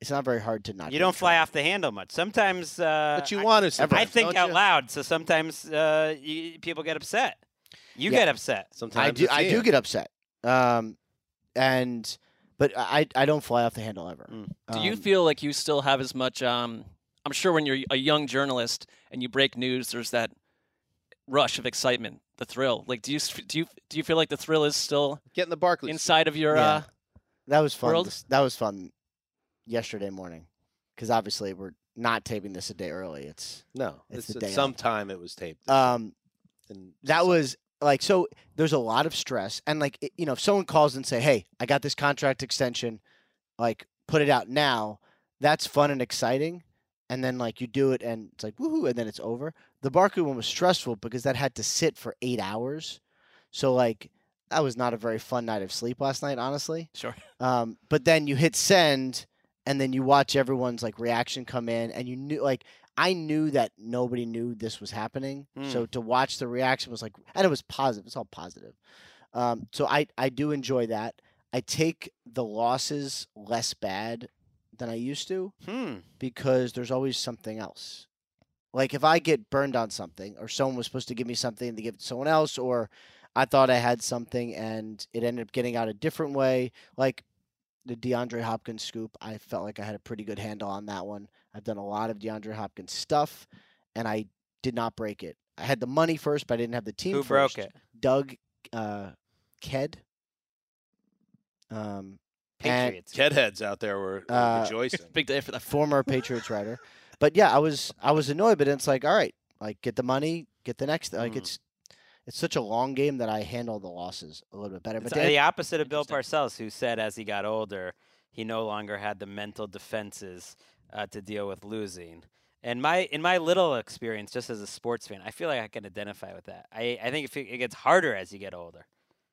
it's not very hard to not. You don't fly off the handle much. Sometimes, uh, But you want to. I sometimes, think out you? loud, so sometimes uh, you, people get upset. You Yeah. get upset. Sometimes I do. I do get upset. Um, and but I I don't fly off the handle ever. Mm. Do you Um, feel like you still have as much? Um, I'm sure when you're a young journalist and you break news, there's that rush of excitement, the thrill. Like, do you do you do you feel like the thrill is still Getting the Barclays. inside of your? Yeah. Uh, that was fun. world? this- That was fun yesterday morning because obviously we're not taping this a day early. It's No, It's it's, the at day some of. it was taped. um and that was like so there's a lot of stress and like it- you know if someone calls and say hey i got this contract extension like put it out now that's fun and exciting and then like you do it and it's like woohoo and then it's over the barkley one was stressful because that had to sit for eight hours so like that was not a very fun night of sleep last night honestly sure. um, but then you hit send, and then you watch everyone's like reaction come in, and you knew like I knew that nobody knew this was happening. So to watch the reaction was like, and it was positive. It's all positive. Um, so I I do enjoy that. I take the losses less bad than I used to Hmm. because there's always something else. Like if I get burned on something, or someone was supposed to give me something and they give it to someone else, or I thought I had something and it ended up getting out a different way. Like the DeAndre Hopkins scoop, I felt like I had a pretty good handle on that one. I've done a lot of DeAndre Hopkins stuff, and I did not break it. I had the money first, but I didn't have the team Who first. broke it? Doug uh, Kyed. Um, Patriots. Kyed heads out there were Uh, rejoicing. Big day for the former Patriots writer. But yeah, I was I was annoyed, but it's like, all right, like get the money, get the next. Like Mm. it's it's such a long game that I handle the losses a little bit better. But the opposite of Bill Parcells, who said as he got older, he no longer had the mental defenses uh, to deal with losing. And my in my little experience, just as a sports fan, I feel like I can identify with that. I, I think it, it gets harder as you get older.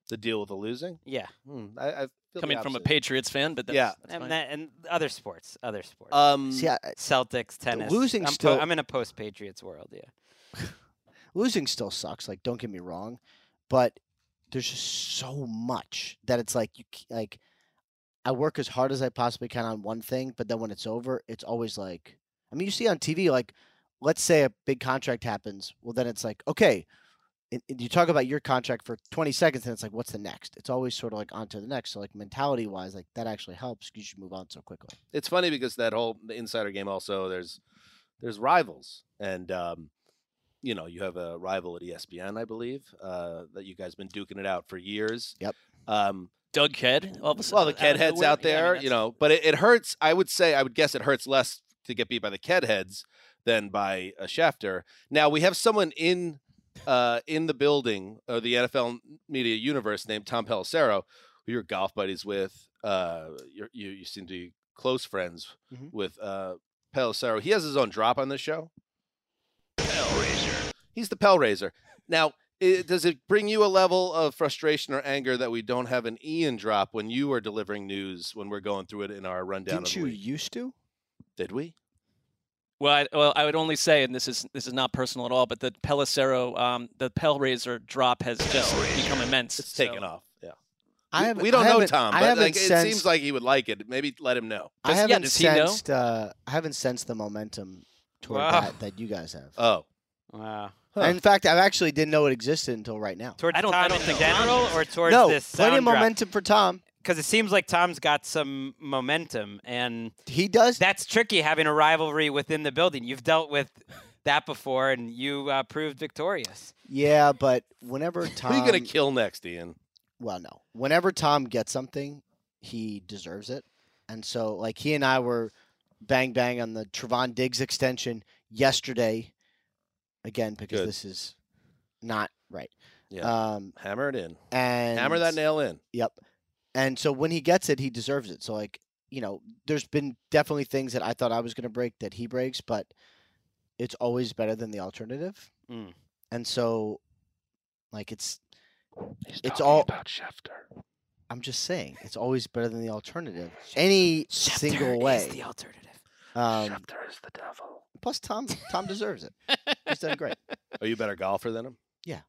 To deal with the losing. Yeah, Hmm, I, I feel the coming from a opposite. Patriots fan, but that's, Yeah. that's and, fine. that, and other sports, other sports. Um, see, I, Celtics, tennis. losing I'm, still- I'm in a post Patriots world. Yeah. losing still sucks. Like, don't get me wrong, but there's just so much that it's like you c- like. I work as hard as I possibly can on one thing, but then when it's over, it's always like. I mean, you see on TV, like, let's say a big contract happens. Well, then it's like, okay, it, it- you talk about your contract for 20 seconds and it's like what's the next it's always sort of like on to the next so like mentality wise like that actually helps 'cause you should move on so quickly It's funny because that whole the insider game also there's there's rivals and um, you know you have a rival at ESPN I believe uh, that you guys been duking it out for years. Yep. Um, Doug Kyed. All of a well, the sudden, Kyed heads nowhere. out Yeah, I mean, there, you know, but it, it hurts. I would say I would guess it hurts less to get beat by the Kyed heads than by a Schefter. Now we have someone in uh, in the building of the NFL media universe named Tom Pelissero, who you're golf buddies with. Uh, you're, you you seem to be close friends Mhm. with uh, Pelissero. He has his own drop on this show. He's the Pell Raiser. Now, i does it bring you a level of frustration or anger that we don't have an Ian drop when you are delivering news when we're going through it in our rundown didn't of the you week? used to Did we? Well, I, well, I would only say, and this is this is not personal at all, but the Pelissero, um, the Pellraiser drop has just become immense. It's taken off. Yeah. I We- haven't- we don't I know haven't- Tom, but haven't like, it seems like he would like it. Maybe let him know. i Does- yeah, haven't does he know? sensed uh i haven't sensed the momentum toward Wow. that that you guys have Oh, Wow. And in fact i actually didn't know it existed until right now Towards I don't- Tom I don't in think general or towards no this plenty of sound drop? momentum for tom because it seems like Tom's got some momentum, and he does. That's tricky having a rivalry within the building. You've dealt with that before, and you uh, proved victorious. Yeah, but whenever Tom, who are you gonna kill next, Ian? well, no. Whenever Tom gets something, he deserves it. And so, like, he and I were bang bang on the Trevon Diggs extension yesterday. Again, because Good. this is not right. Yeah. Um, Hammer it in. and Hammer that nail in. Yep. And so when he gets it, he deserves it. So like, you know, there's been definitely things that I thought I was going to break that he breaks, but it's always better than the alternative. Mm. And so, like, it's it's all about Schefter. I'm just saying, it's always better than the alternative. Any single way. the alternative. Um, Schefter is the devil. plus, Tom Tom deserves it. He's done great. Are you a better golfer than him? Yeah.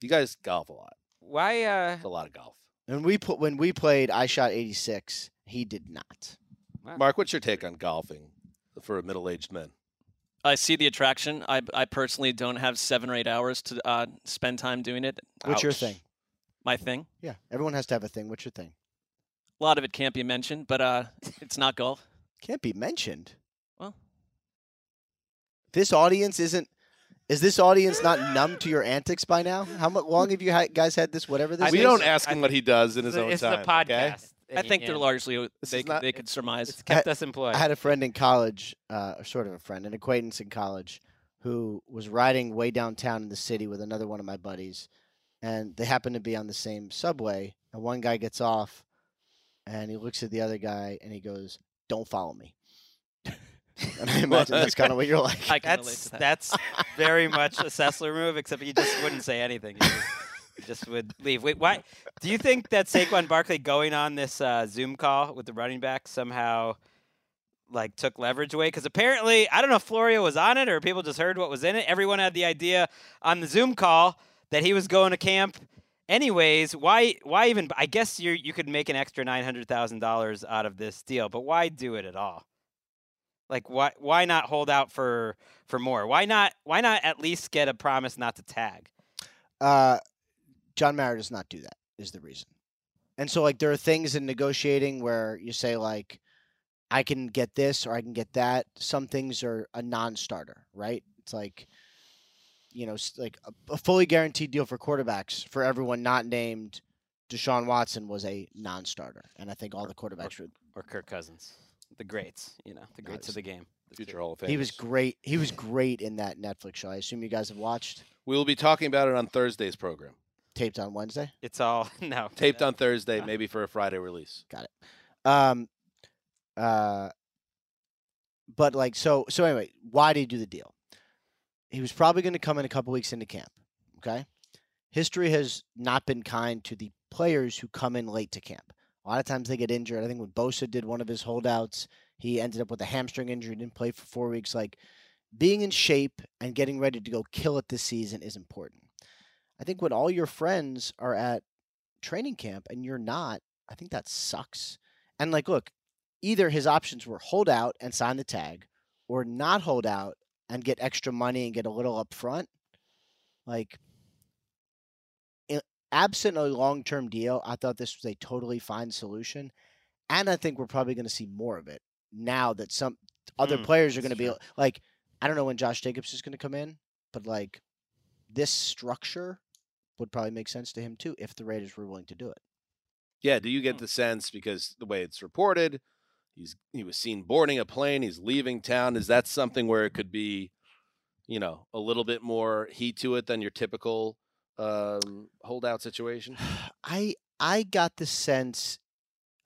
You guys golf a lot. Why? Uh, It's a lot of golf. And we put when we played, I shot 86. He did not. Mark, what's your take on golfing for a middle-aged men? I see the attraction. I, I personally don't have seven or eight hours to uh, spend time doing it. What's your thing? My thing. Yeah, everyone has to have a thing. What's your thing? A lot of it can't be mentioned, but uh, it's not golf. Can't be mentioned. Well. this audience isn't. Is this audience not numb to your antics by now? How mu- long have you ha- guys had this? Whatever this we is. don't ask him what he does in his own it's time. the podcast. okay? I think they're largely they, could- not- they could surmise. It's kept I- us employed. I had a friend in college, uh, or sort of a friend, an acquaintance in college, who was riding way downtown in the city with another one of my buddies, and they happened to be on the same subway. And one guy gets off, and he looks at the other guy, and he goes, "Don't follow me." and I imagine that's kind of what you're like. I can relate that's to that. that's very much a Sessler move, except you just wouldn't say anything. You just, you just would leave. Wait, why? Do you think that Saquon Barkley going on this uh, Zoom call with the running back somehow? Like took leverage away because apparently I don't know if Florio was on it or people just heard what was in it. Everyone had the idea on the Zoom call that he was going to camp. Anyways, why why even? I guess you you could make an extra nine hundred thousand dollars out of this deal, but why do it at all? Like why why not hold out for for more? Why not why not at least get a promise not to tag? Uh, John Mara does not do that. Is the reason. And so, like, there are things in negotiating where you say, like, I can get this or I can get that. Some things are a non-starter, right? It's like, you know, like a, a fully guaranteed deal for quarterbacks for everyone not named Deshaun Watson was a non-starter, and I think all the quarterbacks would. Or Kirk Cousins, the greats, you know, the greats of the game. Future Hall of Fame. He was great. He was great in that Netflix show. I assume you guys have watched. We will be talking about it on Thursday's program. Taped on Wednesday. It's all no Taped on Thursday, maybe for a Friday release. Got it. Um, uh, but like so so anyway, why did he do the deal? He was probably going to come in a couple weeks into camp. Okay, history has not been kind to the players who come in late to camp. A lot of times they get injured. I think when Bosa did one of his holdouts, he ended up with a hamstring injury, didn't play for four weeks. Like being in shape and getting ready to go kill it this season is important. I think when all your friends are at training camp and you're not, I think that sucks. And like, look, either his options were hold out and sign the tag, or not hold out and get extra money and get a little up front. Like, absent a long term deal, I thought this was a totally fine solution, and I think we're probably going to see more of it now that some other Mm, players are going to be like. I don't know when Josh Jacobs is going to come in, but like this structure would probably make sense to him too if the Raiders were willing to do it. Yeah, do you get the sense because the way it's reported, he's he was seen boarding a plane, he's leaving town. Is that something where it could be, you know, a little bit more heat to it than your typical um, holdout situation? I I got the sense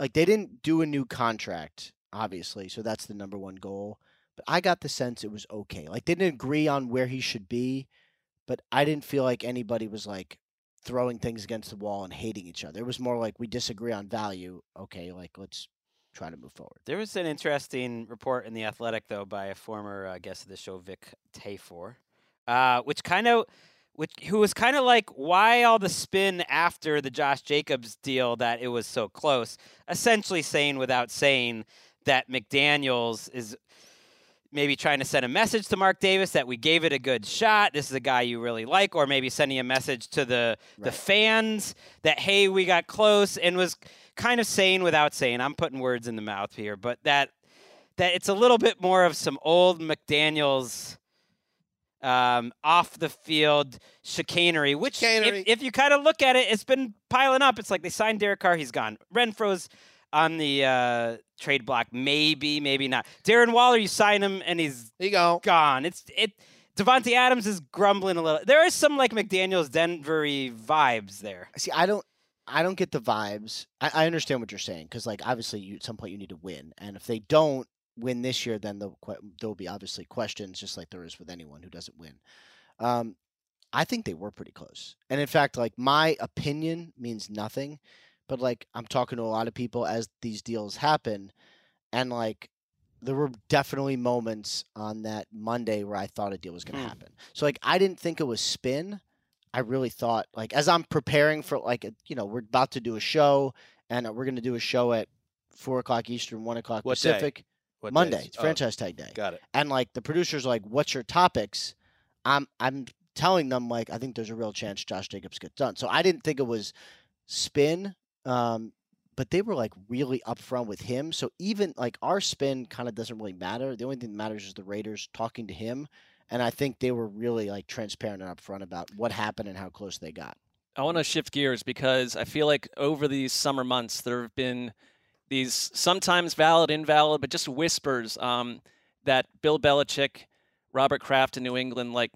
like they didn't do a new contract, obviously, so that's the number one goal. But I got the sense it was okay. Like they didn't agree on where he should be, but I didn't feel like anybody was like throwing things against the wall and hating each other. It was more like we disagree on value. Okay, like let's try to move forward. There was an interesting report in the Athletic, though, by a former uh, guest of the show, Vic Tafur, uh, which kind of, which who was kind of like, why all the spin after the Josh Jacobs deal that it was so close? Essentially saying without saying that McDaniels is maybe trying to send a message to Mark Davis that we gave it a good shot. This is a guy you really like, or maybe sending a message to the the fans that hey, we got close, and was kind of saying without saying. I'm putting words in the mouth here, but that that it's a little bit more of some old McDaniels um, off the field chicanery, which Chicanery. If, if you kind of look at it, it's been piling up. It's like they signed Derek Carr, he's gone. Renfrow's on the uh, trade block, maybe, maybe not. Darren Waller, you sign him and he's he go. gone. It's it. Davante Adams is grumbling a little. There is some like McDaniels Denvery vibes there. See, I don't I don't get the vibes. I, I understand what you're saying because, like, obviously, you, at some point you need to win, and if they don't win this year, then there'll, there'll be obviously questions, just like there is with anyone who doesn't win. Um, I think they were pretty close, and in fact, like my opinion means nothing, but like I'm talking to a lot of people as these deals happen, and like there were definitely moments on that Monday where I thought a deal was going to Hmm. happen. So like I didn't think it was spin. I really thought like as I'm preparing for like a, you know we're about to do a show and uh, we're going to do a show at four o'clock Eastern, one o'clock What day? Pacific. What Monday. days? It's Oh, franchise tag day. Got it. And like the producers are like, "What's your topics?" I'm I'm telling them like I think there's a real chance Josh Jacobs gets done. So I didn't think it was spin, um, but they were like really upfront with him. So even like our spin kind of doesn't really matter. The only thing that matters is the Raiders talking to him, and I think they were really like transparent and upfront about what happened and how close they got. I want to shift gears because I feel like over these summer months there have been these sometimes valid, invalid, but just whispers um, that Bill Belichick, Robert Kraft in New England, like,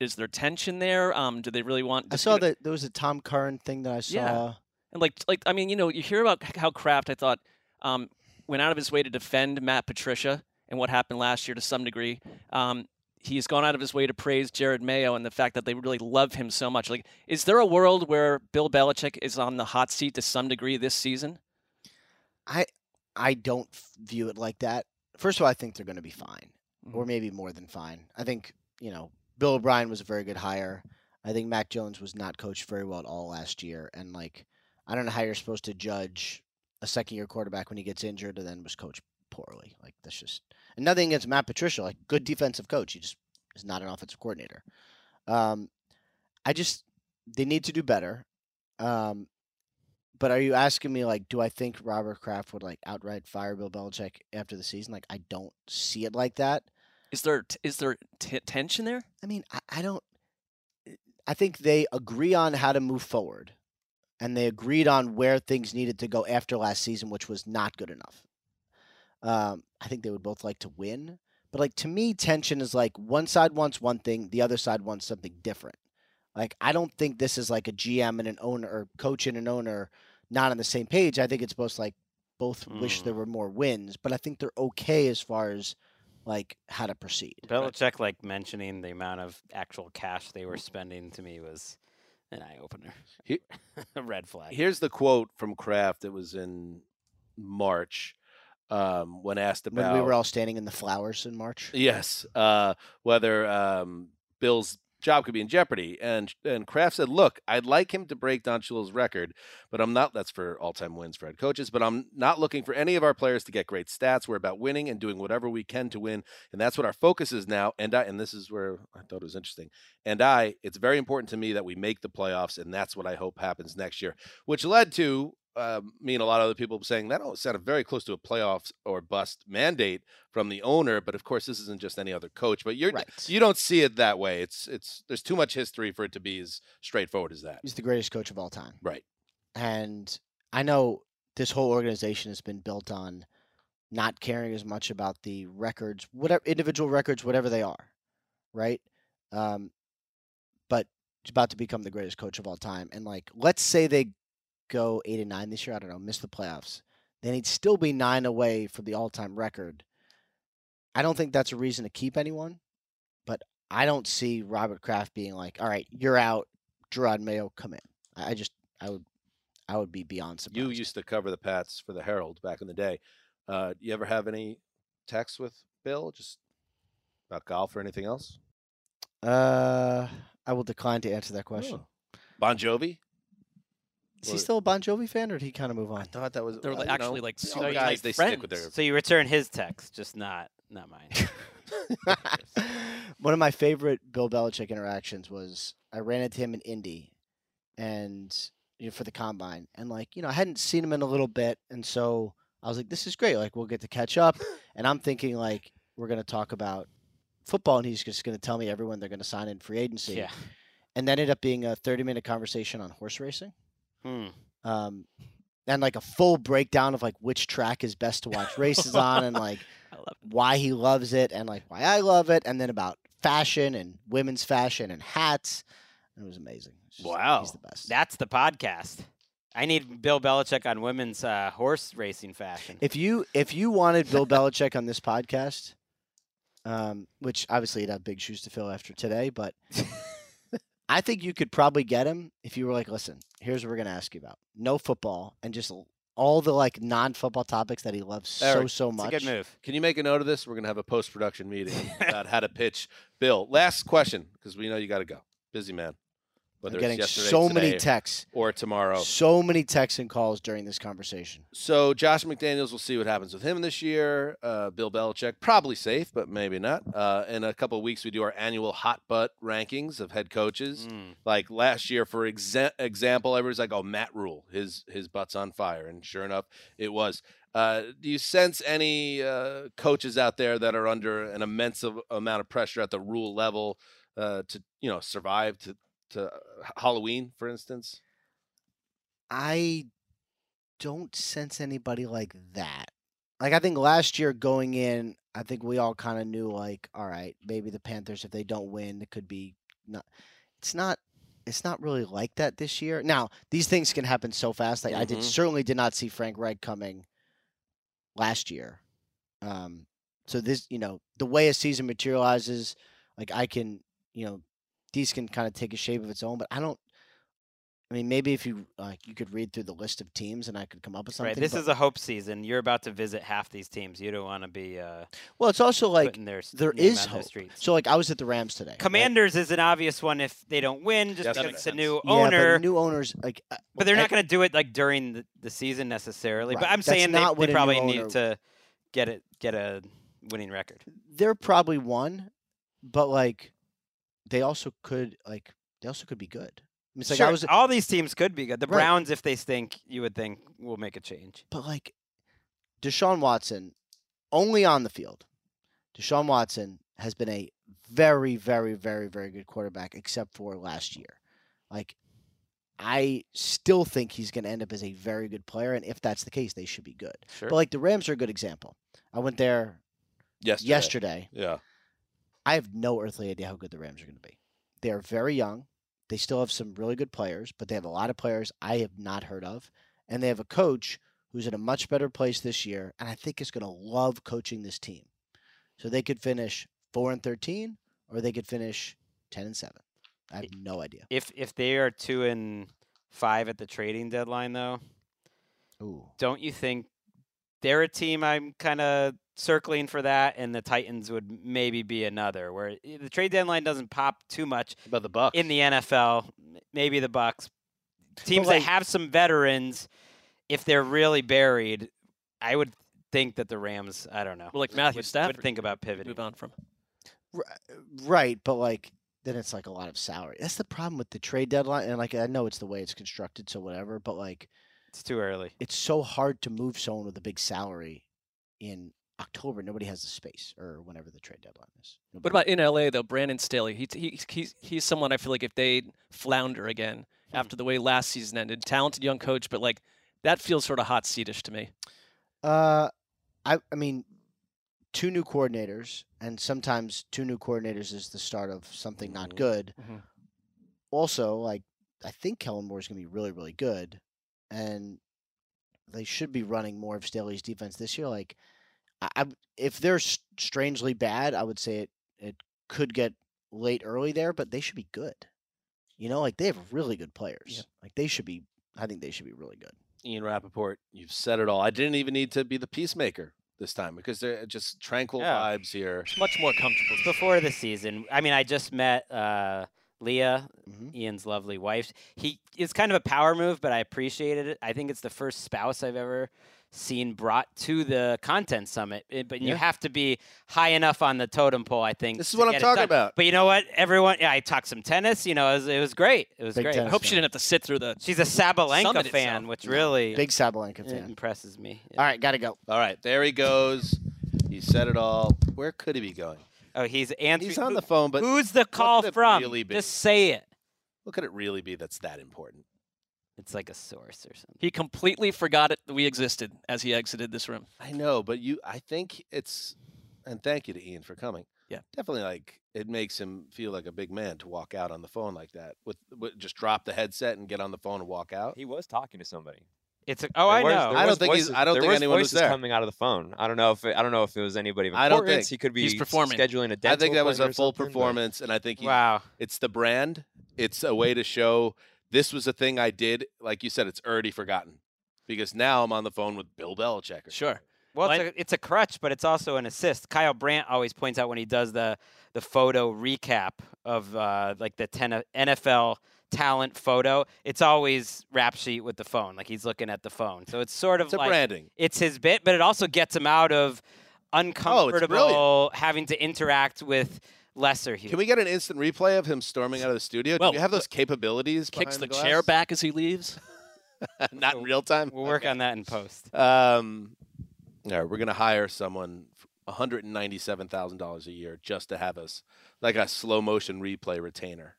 is there tension there? Um, do they really want? I saw you know- that there was a Tom Curran thing that I saw. Yeah. And like, like I mean, you know, you hear about how Kraft, I thought, um, went out of his way to defend Matt Patricia and what happened last year to some degree. Um, he's gone out of his way to praise Jerod Mayo and the fact that they really love him so much. Like, is there a world where Bill Belichick is on the hot seat to some degree this season? I I don't view it like that. First of all, I think they're going to be fine, or Mhm. maybe more than fine. I think you know Bill O'Brien was a very good hire. I think Mac Jones was not coached very well at all last year, and like I don't know how you're supposed to judge a second year quarterback when he gets injured and then was coached poorly. Like that's just and nothing against Matt Patricia, like good defensive coach. He just is not an offensive coordinator. Um, I just they need to do better. Um, but are you asking me like, do I think Robert Kraft would like outright fire Bill Belichick after the season? Like, I don't see it like that. Is there t- is there t- tension there? I mean, I, I don't. I think they agree on how to move forward, and they agreed on where things needed to go after last season, which was not good enough. Um, I think they would both like to win, but like to me, tension is like one side wants one thing, the other side wants something different. Like I don't think this is like a GM and an owner or coach and an owner not on the same page. I think it's both like both wish there were more wins, but I think they're okay as far as like how to proceed. Belichick like mentioning the amount of actual cash they were spending to me was an eye opener. A red flag. Here's the quote from Kraft that was in March um, when asked about When we were all standing in the flowers in March. Yes, uh, whether um, Bill's job could be in jeopardy. And and Kraft said, "Look, I'd like him to break Don Shula's record, but I'm not. That's for all-time wins for head coaches. But I'm not looking for any of our players to get great stats. We're about winning and doing whatever we can to win, and that's what our focus is now. And I and this is where I thought it was interesting. And I, it's very important to me that we make the playoffs, and that's what I hope happens next year. Which led to uh, me and a lot of other people saying that all sounded very close to a playoffs or bust mandate from the owner. But of course, this isn't just any other coach. But you're Right. you don't see it that way. It's it's there's too much history for it to be as straightforward as that. He's the greatest coach of all time. Right. And I know this whole organization has been built on not caring as much about the records, whatever individual records, whatever they are, right? Um, but he's about to become the greatest coach of all time. And like, let's say they go eight and nine this year. I don't know, miss the playoffs. Then he'd still be nine away from the all-time record. I don't think that's a reason to keep anyone, but I don't see Robert Kraft being like, "All right, you're out, Jerod Mayo, come in." I just, I would, I would be beyond surprised. You used to cover the Pats for the Herald back in the day. Uh, you ever have any texts with Bill just about golf or anything else? Uh, I will decline to answer that question. Bon Jovi? Is he still a Bon Jovi fan, or did he kind of move on? I thought that was. They're like actually know, like some super guys they friends. stick with their So you return his text, just not not mine. One of my favorite Bill Belichick interactions was I ran into him in Indy, and you know, for the combine, and like you know I hadn't seen him in a little bit, and so I was like, "This is great! Like we'll get to catch up." and I'm thinking like we're gonna talk about football, and he's just gonna tell me everyone they're gonna sign in free agency. Yeah. And that ended up being a 30 minute conversation on horse racing. Hmm. Um, and like a full breakdown of like which track is best to watch races on, and like why he loves it, and like why I love it, and then about fashion and women's fashion and hats. It was amazing. Wow, he's the best. That's the podcast. I need Bill Belichick on women's uh, horse racing fashion. If you if you wanted Bill Belichick on this podcast, um, which obviously you'd have big shoes to fill after today, but I think you could probably get him if you were like, listen, here's what we're gonna ask you about: no football and just all the like non-football topics that he loves so Eric, so much. good move. Can you make a note of this? We're going to have a post production meeting about how to pitch Bill. Last question, because we know you got to go. Busy man. Whether I'm getting so many texts, or tomorrow. so many texts and calls during this conversation. So Josh McDaniels, we'll see what happens with him this year. Uh, Bill Belichick, probably safe, but maybe not. Uh, in a couple of weeks, we do our annual hot butt rankings of head coaches. Like last year, for exa- example, everybody's like, "Oh, Matt Rhule, his his butt's on fire," and sure enough, it was. Uh, do you sense any uh, coaches out there that are under an immense amount of pressure at the Rhule level uh, to you know survive to to uh, Halloween, for instance? I don't sense anybody like that. Like I think last year going in, I think we all kind of knew like, all right, maybe the Panthers if they don't win, it could be not. It's not. It's not really like that this year. Now these things can happen so fast. Like I did Mhm. certainly did not see Frank Reich coming last year. Um, so this, you know, the way a season materializes, like I can, you know, these can kind of take a shape of its own. But I don't. I mean, maybe if you like, you could read through the list of teams, and I could come up with something. Right. This but- is a hope season. You're about to visit half these teams. You don't want to be. Uh, well, it's also like putting their s- there name is out the hope. So like I was at the Rams today. right? Commanders is an obvious one if they don't win, just because makes it's a new Yeah, but owner. new owners like. uh, But they're I- not going to do it like during the, the season necessarily. But I'm That's saying not what they probably need to get it get a winning record. They're probably one, but like, they also could like they also could be good. I mean, it's like Sure, I was, all these teams could be good. The Right. Browns, if they stink, you would think will make a change. but like, Deshaun Watson, only on the field. Deshaun Watson has been a very, very, very, very good quarterback, except for last year. Like, I still think he's going to end up as a very good player, and if that's the case, they should be good. Sure. But like the Rams are a good example. I went there Yesterday. yesterday. Yeah. I have no earthly idea how good the Rams are going to be. They are very young. They still have some really good players, but they have a lot of players I have not heard of. And they have a coach who's in a much better place this year, and I think is going to love coaching this team. So they could finish 4 and 13, or they could finish 10 and 7. I have no idea. If if they are two and five at the trading deadline, though, Ooh. don't you think they're a team I'm kind of circling for that, and the Titans would maybe be another. Where the trade deadline doesn't pop too much about the Bucks in the NFL. Maybe the Bucks teams like- that have some veterans, if they're really buried, I would think that the Rams. I don't know. Well, like Matthew would, Stafford, would think about pivoting. Move on from. Right, but like then it's like a lot of salary. That's the problem with the trade deadline. And like I know it's the way it's constructed, so whatever. But like It's too early. it's so hard to move someone with a big salary in October. Nobody has the space or whenever the trade deadline is. What about in LA though? Brandon Staley. He, he he's he's someone I feel like if they flounder again Hmm. after the way last season ended, talented young coach, but like that feels sort of hot seatish to me. Uh, I I mean, two new coordinators, and sometimes two new coordinators is the start of something not good. Mhm. Also, like I think Kellen Moore is going to be really really good, and they should be running more of Staley's defense this year. Like, I, I if they're strangely bad, I would say it it could get late early there, but they should be good. You know, like they have really good players. Like they should be. I think they should be really good. Ian Rapoport, you've said it all. I didn't even need to be the peacemaker this time because they're just tranquil Yeah. vibes here. Much more comfortable. Before the season. I mean, I just met uh, Leah, Mm-hmm. Ian's lovely wife. He it's kind of a power move, but I appreciated it. I think it's the first spouse I've ever seen brought to the content summit. Eh, But you have to be high enough on the totem pole, I think. This is what I'm talking about. But you know what? Everyone, yeah, I talked some tennis. You know, it was, it was great. It was Big great. I hope she didn't have to sit through the. She's a Sabalenka Summit fan, itself. which really Big Sabalenka fan. impresses me. All right, gotta go. All right, there he goes. He said it all. Where could he be going? Oh, he's answering. He's on the phone, but who's the call from? really? Just say it. What could it really be that's that important? It's like a source or something. He completely forgot it we existed as he exited this room. I know, but you, I think it's, and thank you to Ian for coming. Yeah. definitely. Like it makes him feel like a big man to walk out on the phone like that. With, with just drop the headset and get on the phone and walk out. He was talking to somebody. It's a, oh, I was- know. I don't was think he's- voices- I don't there think was anyone was there. coming out of the phone. I don't know if it, I don't know if it was anybody of I don't think. he could be He's performing. scheduling a dental I think that was a full something, but- performance, and I think he, Wow. it's the brand. It's a way to show this was a thing I did. Like you said, it's already forgotten because now I'm on the phone with Bill Belichick. Sure. Well, it's a, it's a crutch, but it's also an assist. Kyle Brandt always points out when he does the the photo recap of uh, like the 10 NFL talent photo. It's always rap sheet with the phone, like he's looking at the phone. So it's sort of It's like branding. it's his bit, but it also gets him out of Oh, uncomfortable having to interact with lesser humans. Can we get an instant replay of him storming out of the studio? Well, Do you have those capabilities? Kicks the behind chair back as he leaves. Not in real time. We'll work on that in post. Um, all right, we're gonna hire someone one hundred and ninety-seven thousand dollars a year just to have us like a slow motion replay retainer.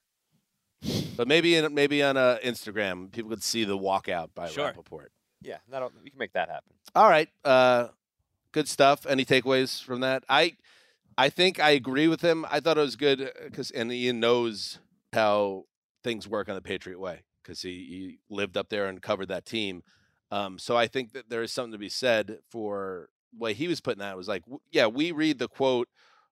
But maybe in maybe on uh, Instagram, people could see the walkout by Sure. Rapoport. Yeah, that'll, we can make that happen. All right, uh, good stuff. Any takeaways from that? I I think I agree with him. I thought it was good because and Ian knows how things work on the Patriot way because he, he lived up there and covered that team. Um, so I think that there is something to be said for way he was putting that. It was like, yeah, we read the quote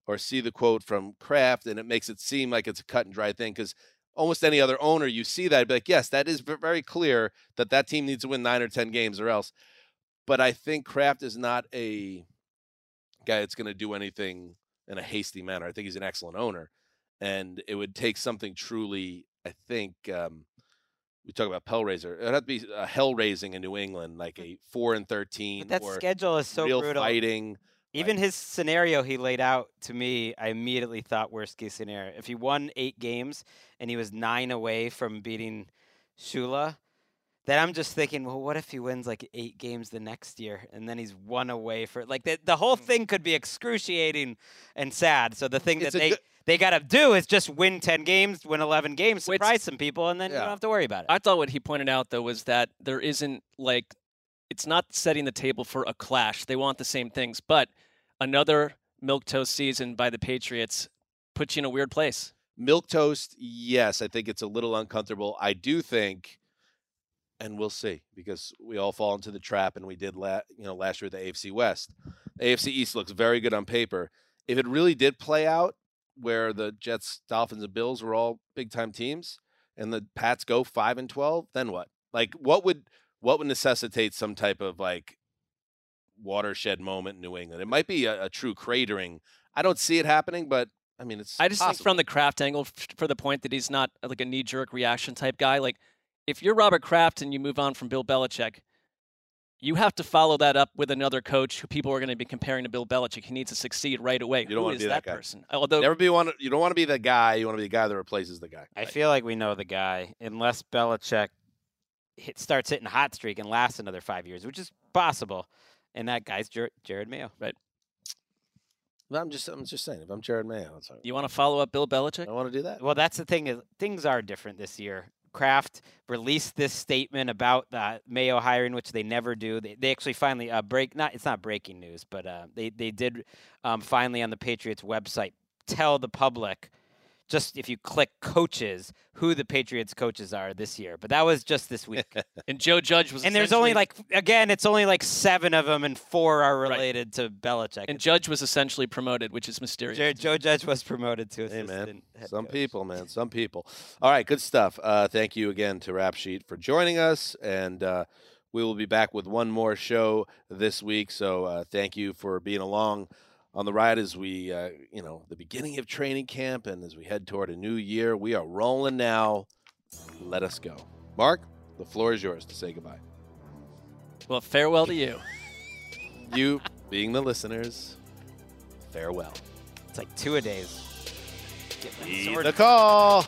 or see the quote from Kraft, and it makes it seem like it's a cut and dry thing because almost any other owner, you see that, be like, yes, that is very clear that that team needs to win nine or ten games or else. But I think Kraft is not a guy that's going to do anything in a hasty manner. I think he's an excellent owner, and it would take something truly. I think um, we talk about Pellraiser. It'd have to be a hell raising in New England, like a four and thirteen. But that schedule is so real brutal. fighting. Even his scenario he laid out to me, I immediately thought worst case scenario. If he won eight games and he was nine away from beating Shula, then I'm just thinking, well, what if he wins like eight games the next year and then he's one away for like the, the whole mm. thing could be excruciating and sad. So the thing It's that they good- they got to do is just win 10 games, win 11 games, Wait, surprise some people, and then you don't have to worry about it. I thought what he pointed out though was that there isn't like it's not setting the table for a clash. They want the same things, but another milk toast season by the Patriots puts you in a weird place. Milk toast, yes, I think it's a little uncomfortable. I do think, and we'll see because we all fall into the trap, and we did, la- you know, last year with the AFC West. The AFC East looks very good on paper. If it really did play out, where the Jets, Dolphins, and Bills were all big time teams, and the Pats go five and twelve, then what? Like, what would what would necessitate some type of like watershed moment in New England. It might be a, a true cratering. I don't see it happening, but I mean, it's. I just possible. think from the Kraft angle, f- for the point that he's not uh, like a knee jerk reaction type guy. Like, if you're Robert Kraft and you move on from Bill Belichick, you have to follow that up with another coach who people are going to be comparing to Bill Belichick. He needs to succeed right away. You don't Who want is to be that, guy. person? Although never be one. You don't want to be the guy. You want to be the guy that replaces the guy. I feel like we know the guy, unless Belichick hit, starts hitting a hot streak and lasts another five years, which is possible. And that guy's Jer- Jerod Mayo. Right. But I'm just. I'm just saying. If I'm Jerod Mayo, it's like, you want to follow up Bill Belichick? I want to do that. Well, that's the thing is things are different this year. Kraft released this statement about the Mayo hiring, which they never do. They, they actually finally uh, break. Not it's not breaking news, but uh, they they did um, finally on the Patriots website tell the public just if you click coaches who the Patriots coaches are this year. But that was just this week. and Joe Judge was. and there's only like again, it's only like seven of them, and four are related to Belichick. And Judge was essentially promoted, which is mysterious. Joe, Joe Judge was promoted to assistant. Hey man, head some coach. people, man, some people. All right, good stuff. Uh, thank you again to Rap Sheet for joining us, and uh, we will be back with one more show this week. So uh, thank you for being along on the ride as we, uh, you know, the beginning of training camp, and as we head toward a new year. We are rolling now. Let us go, Marc. The floor is yours to say goodbye. Well, farewell to you. You, being the listeners, farewell. It's like two a days. Get my Heed sword the call.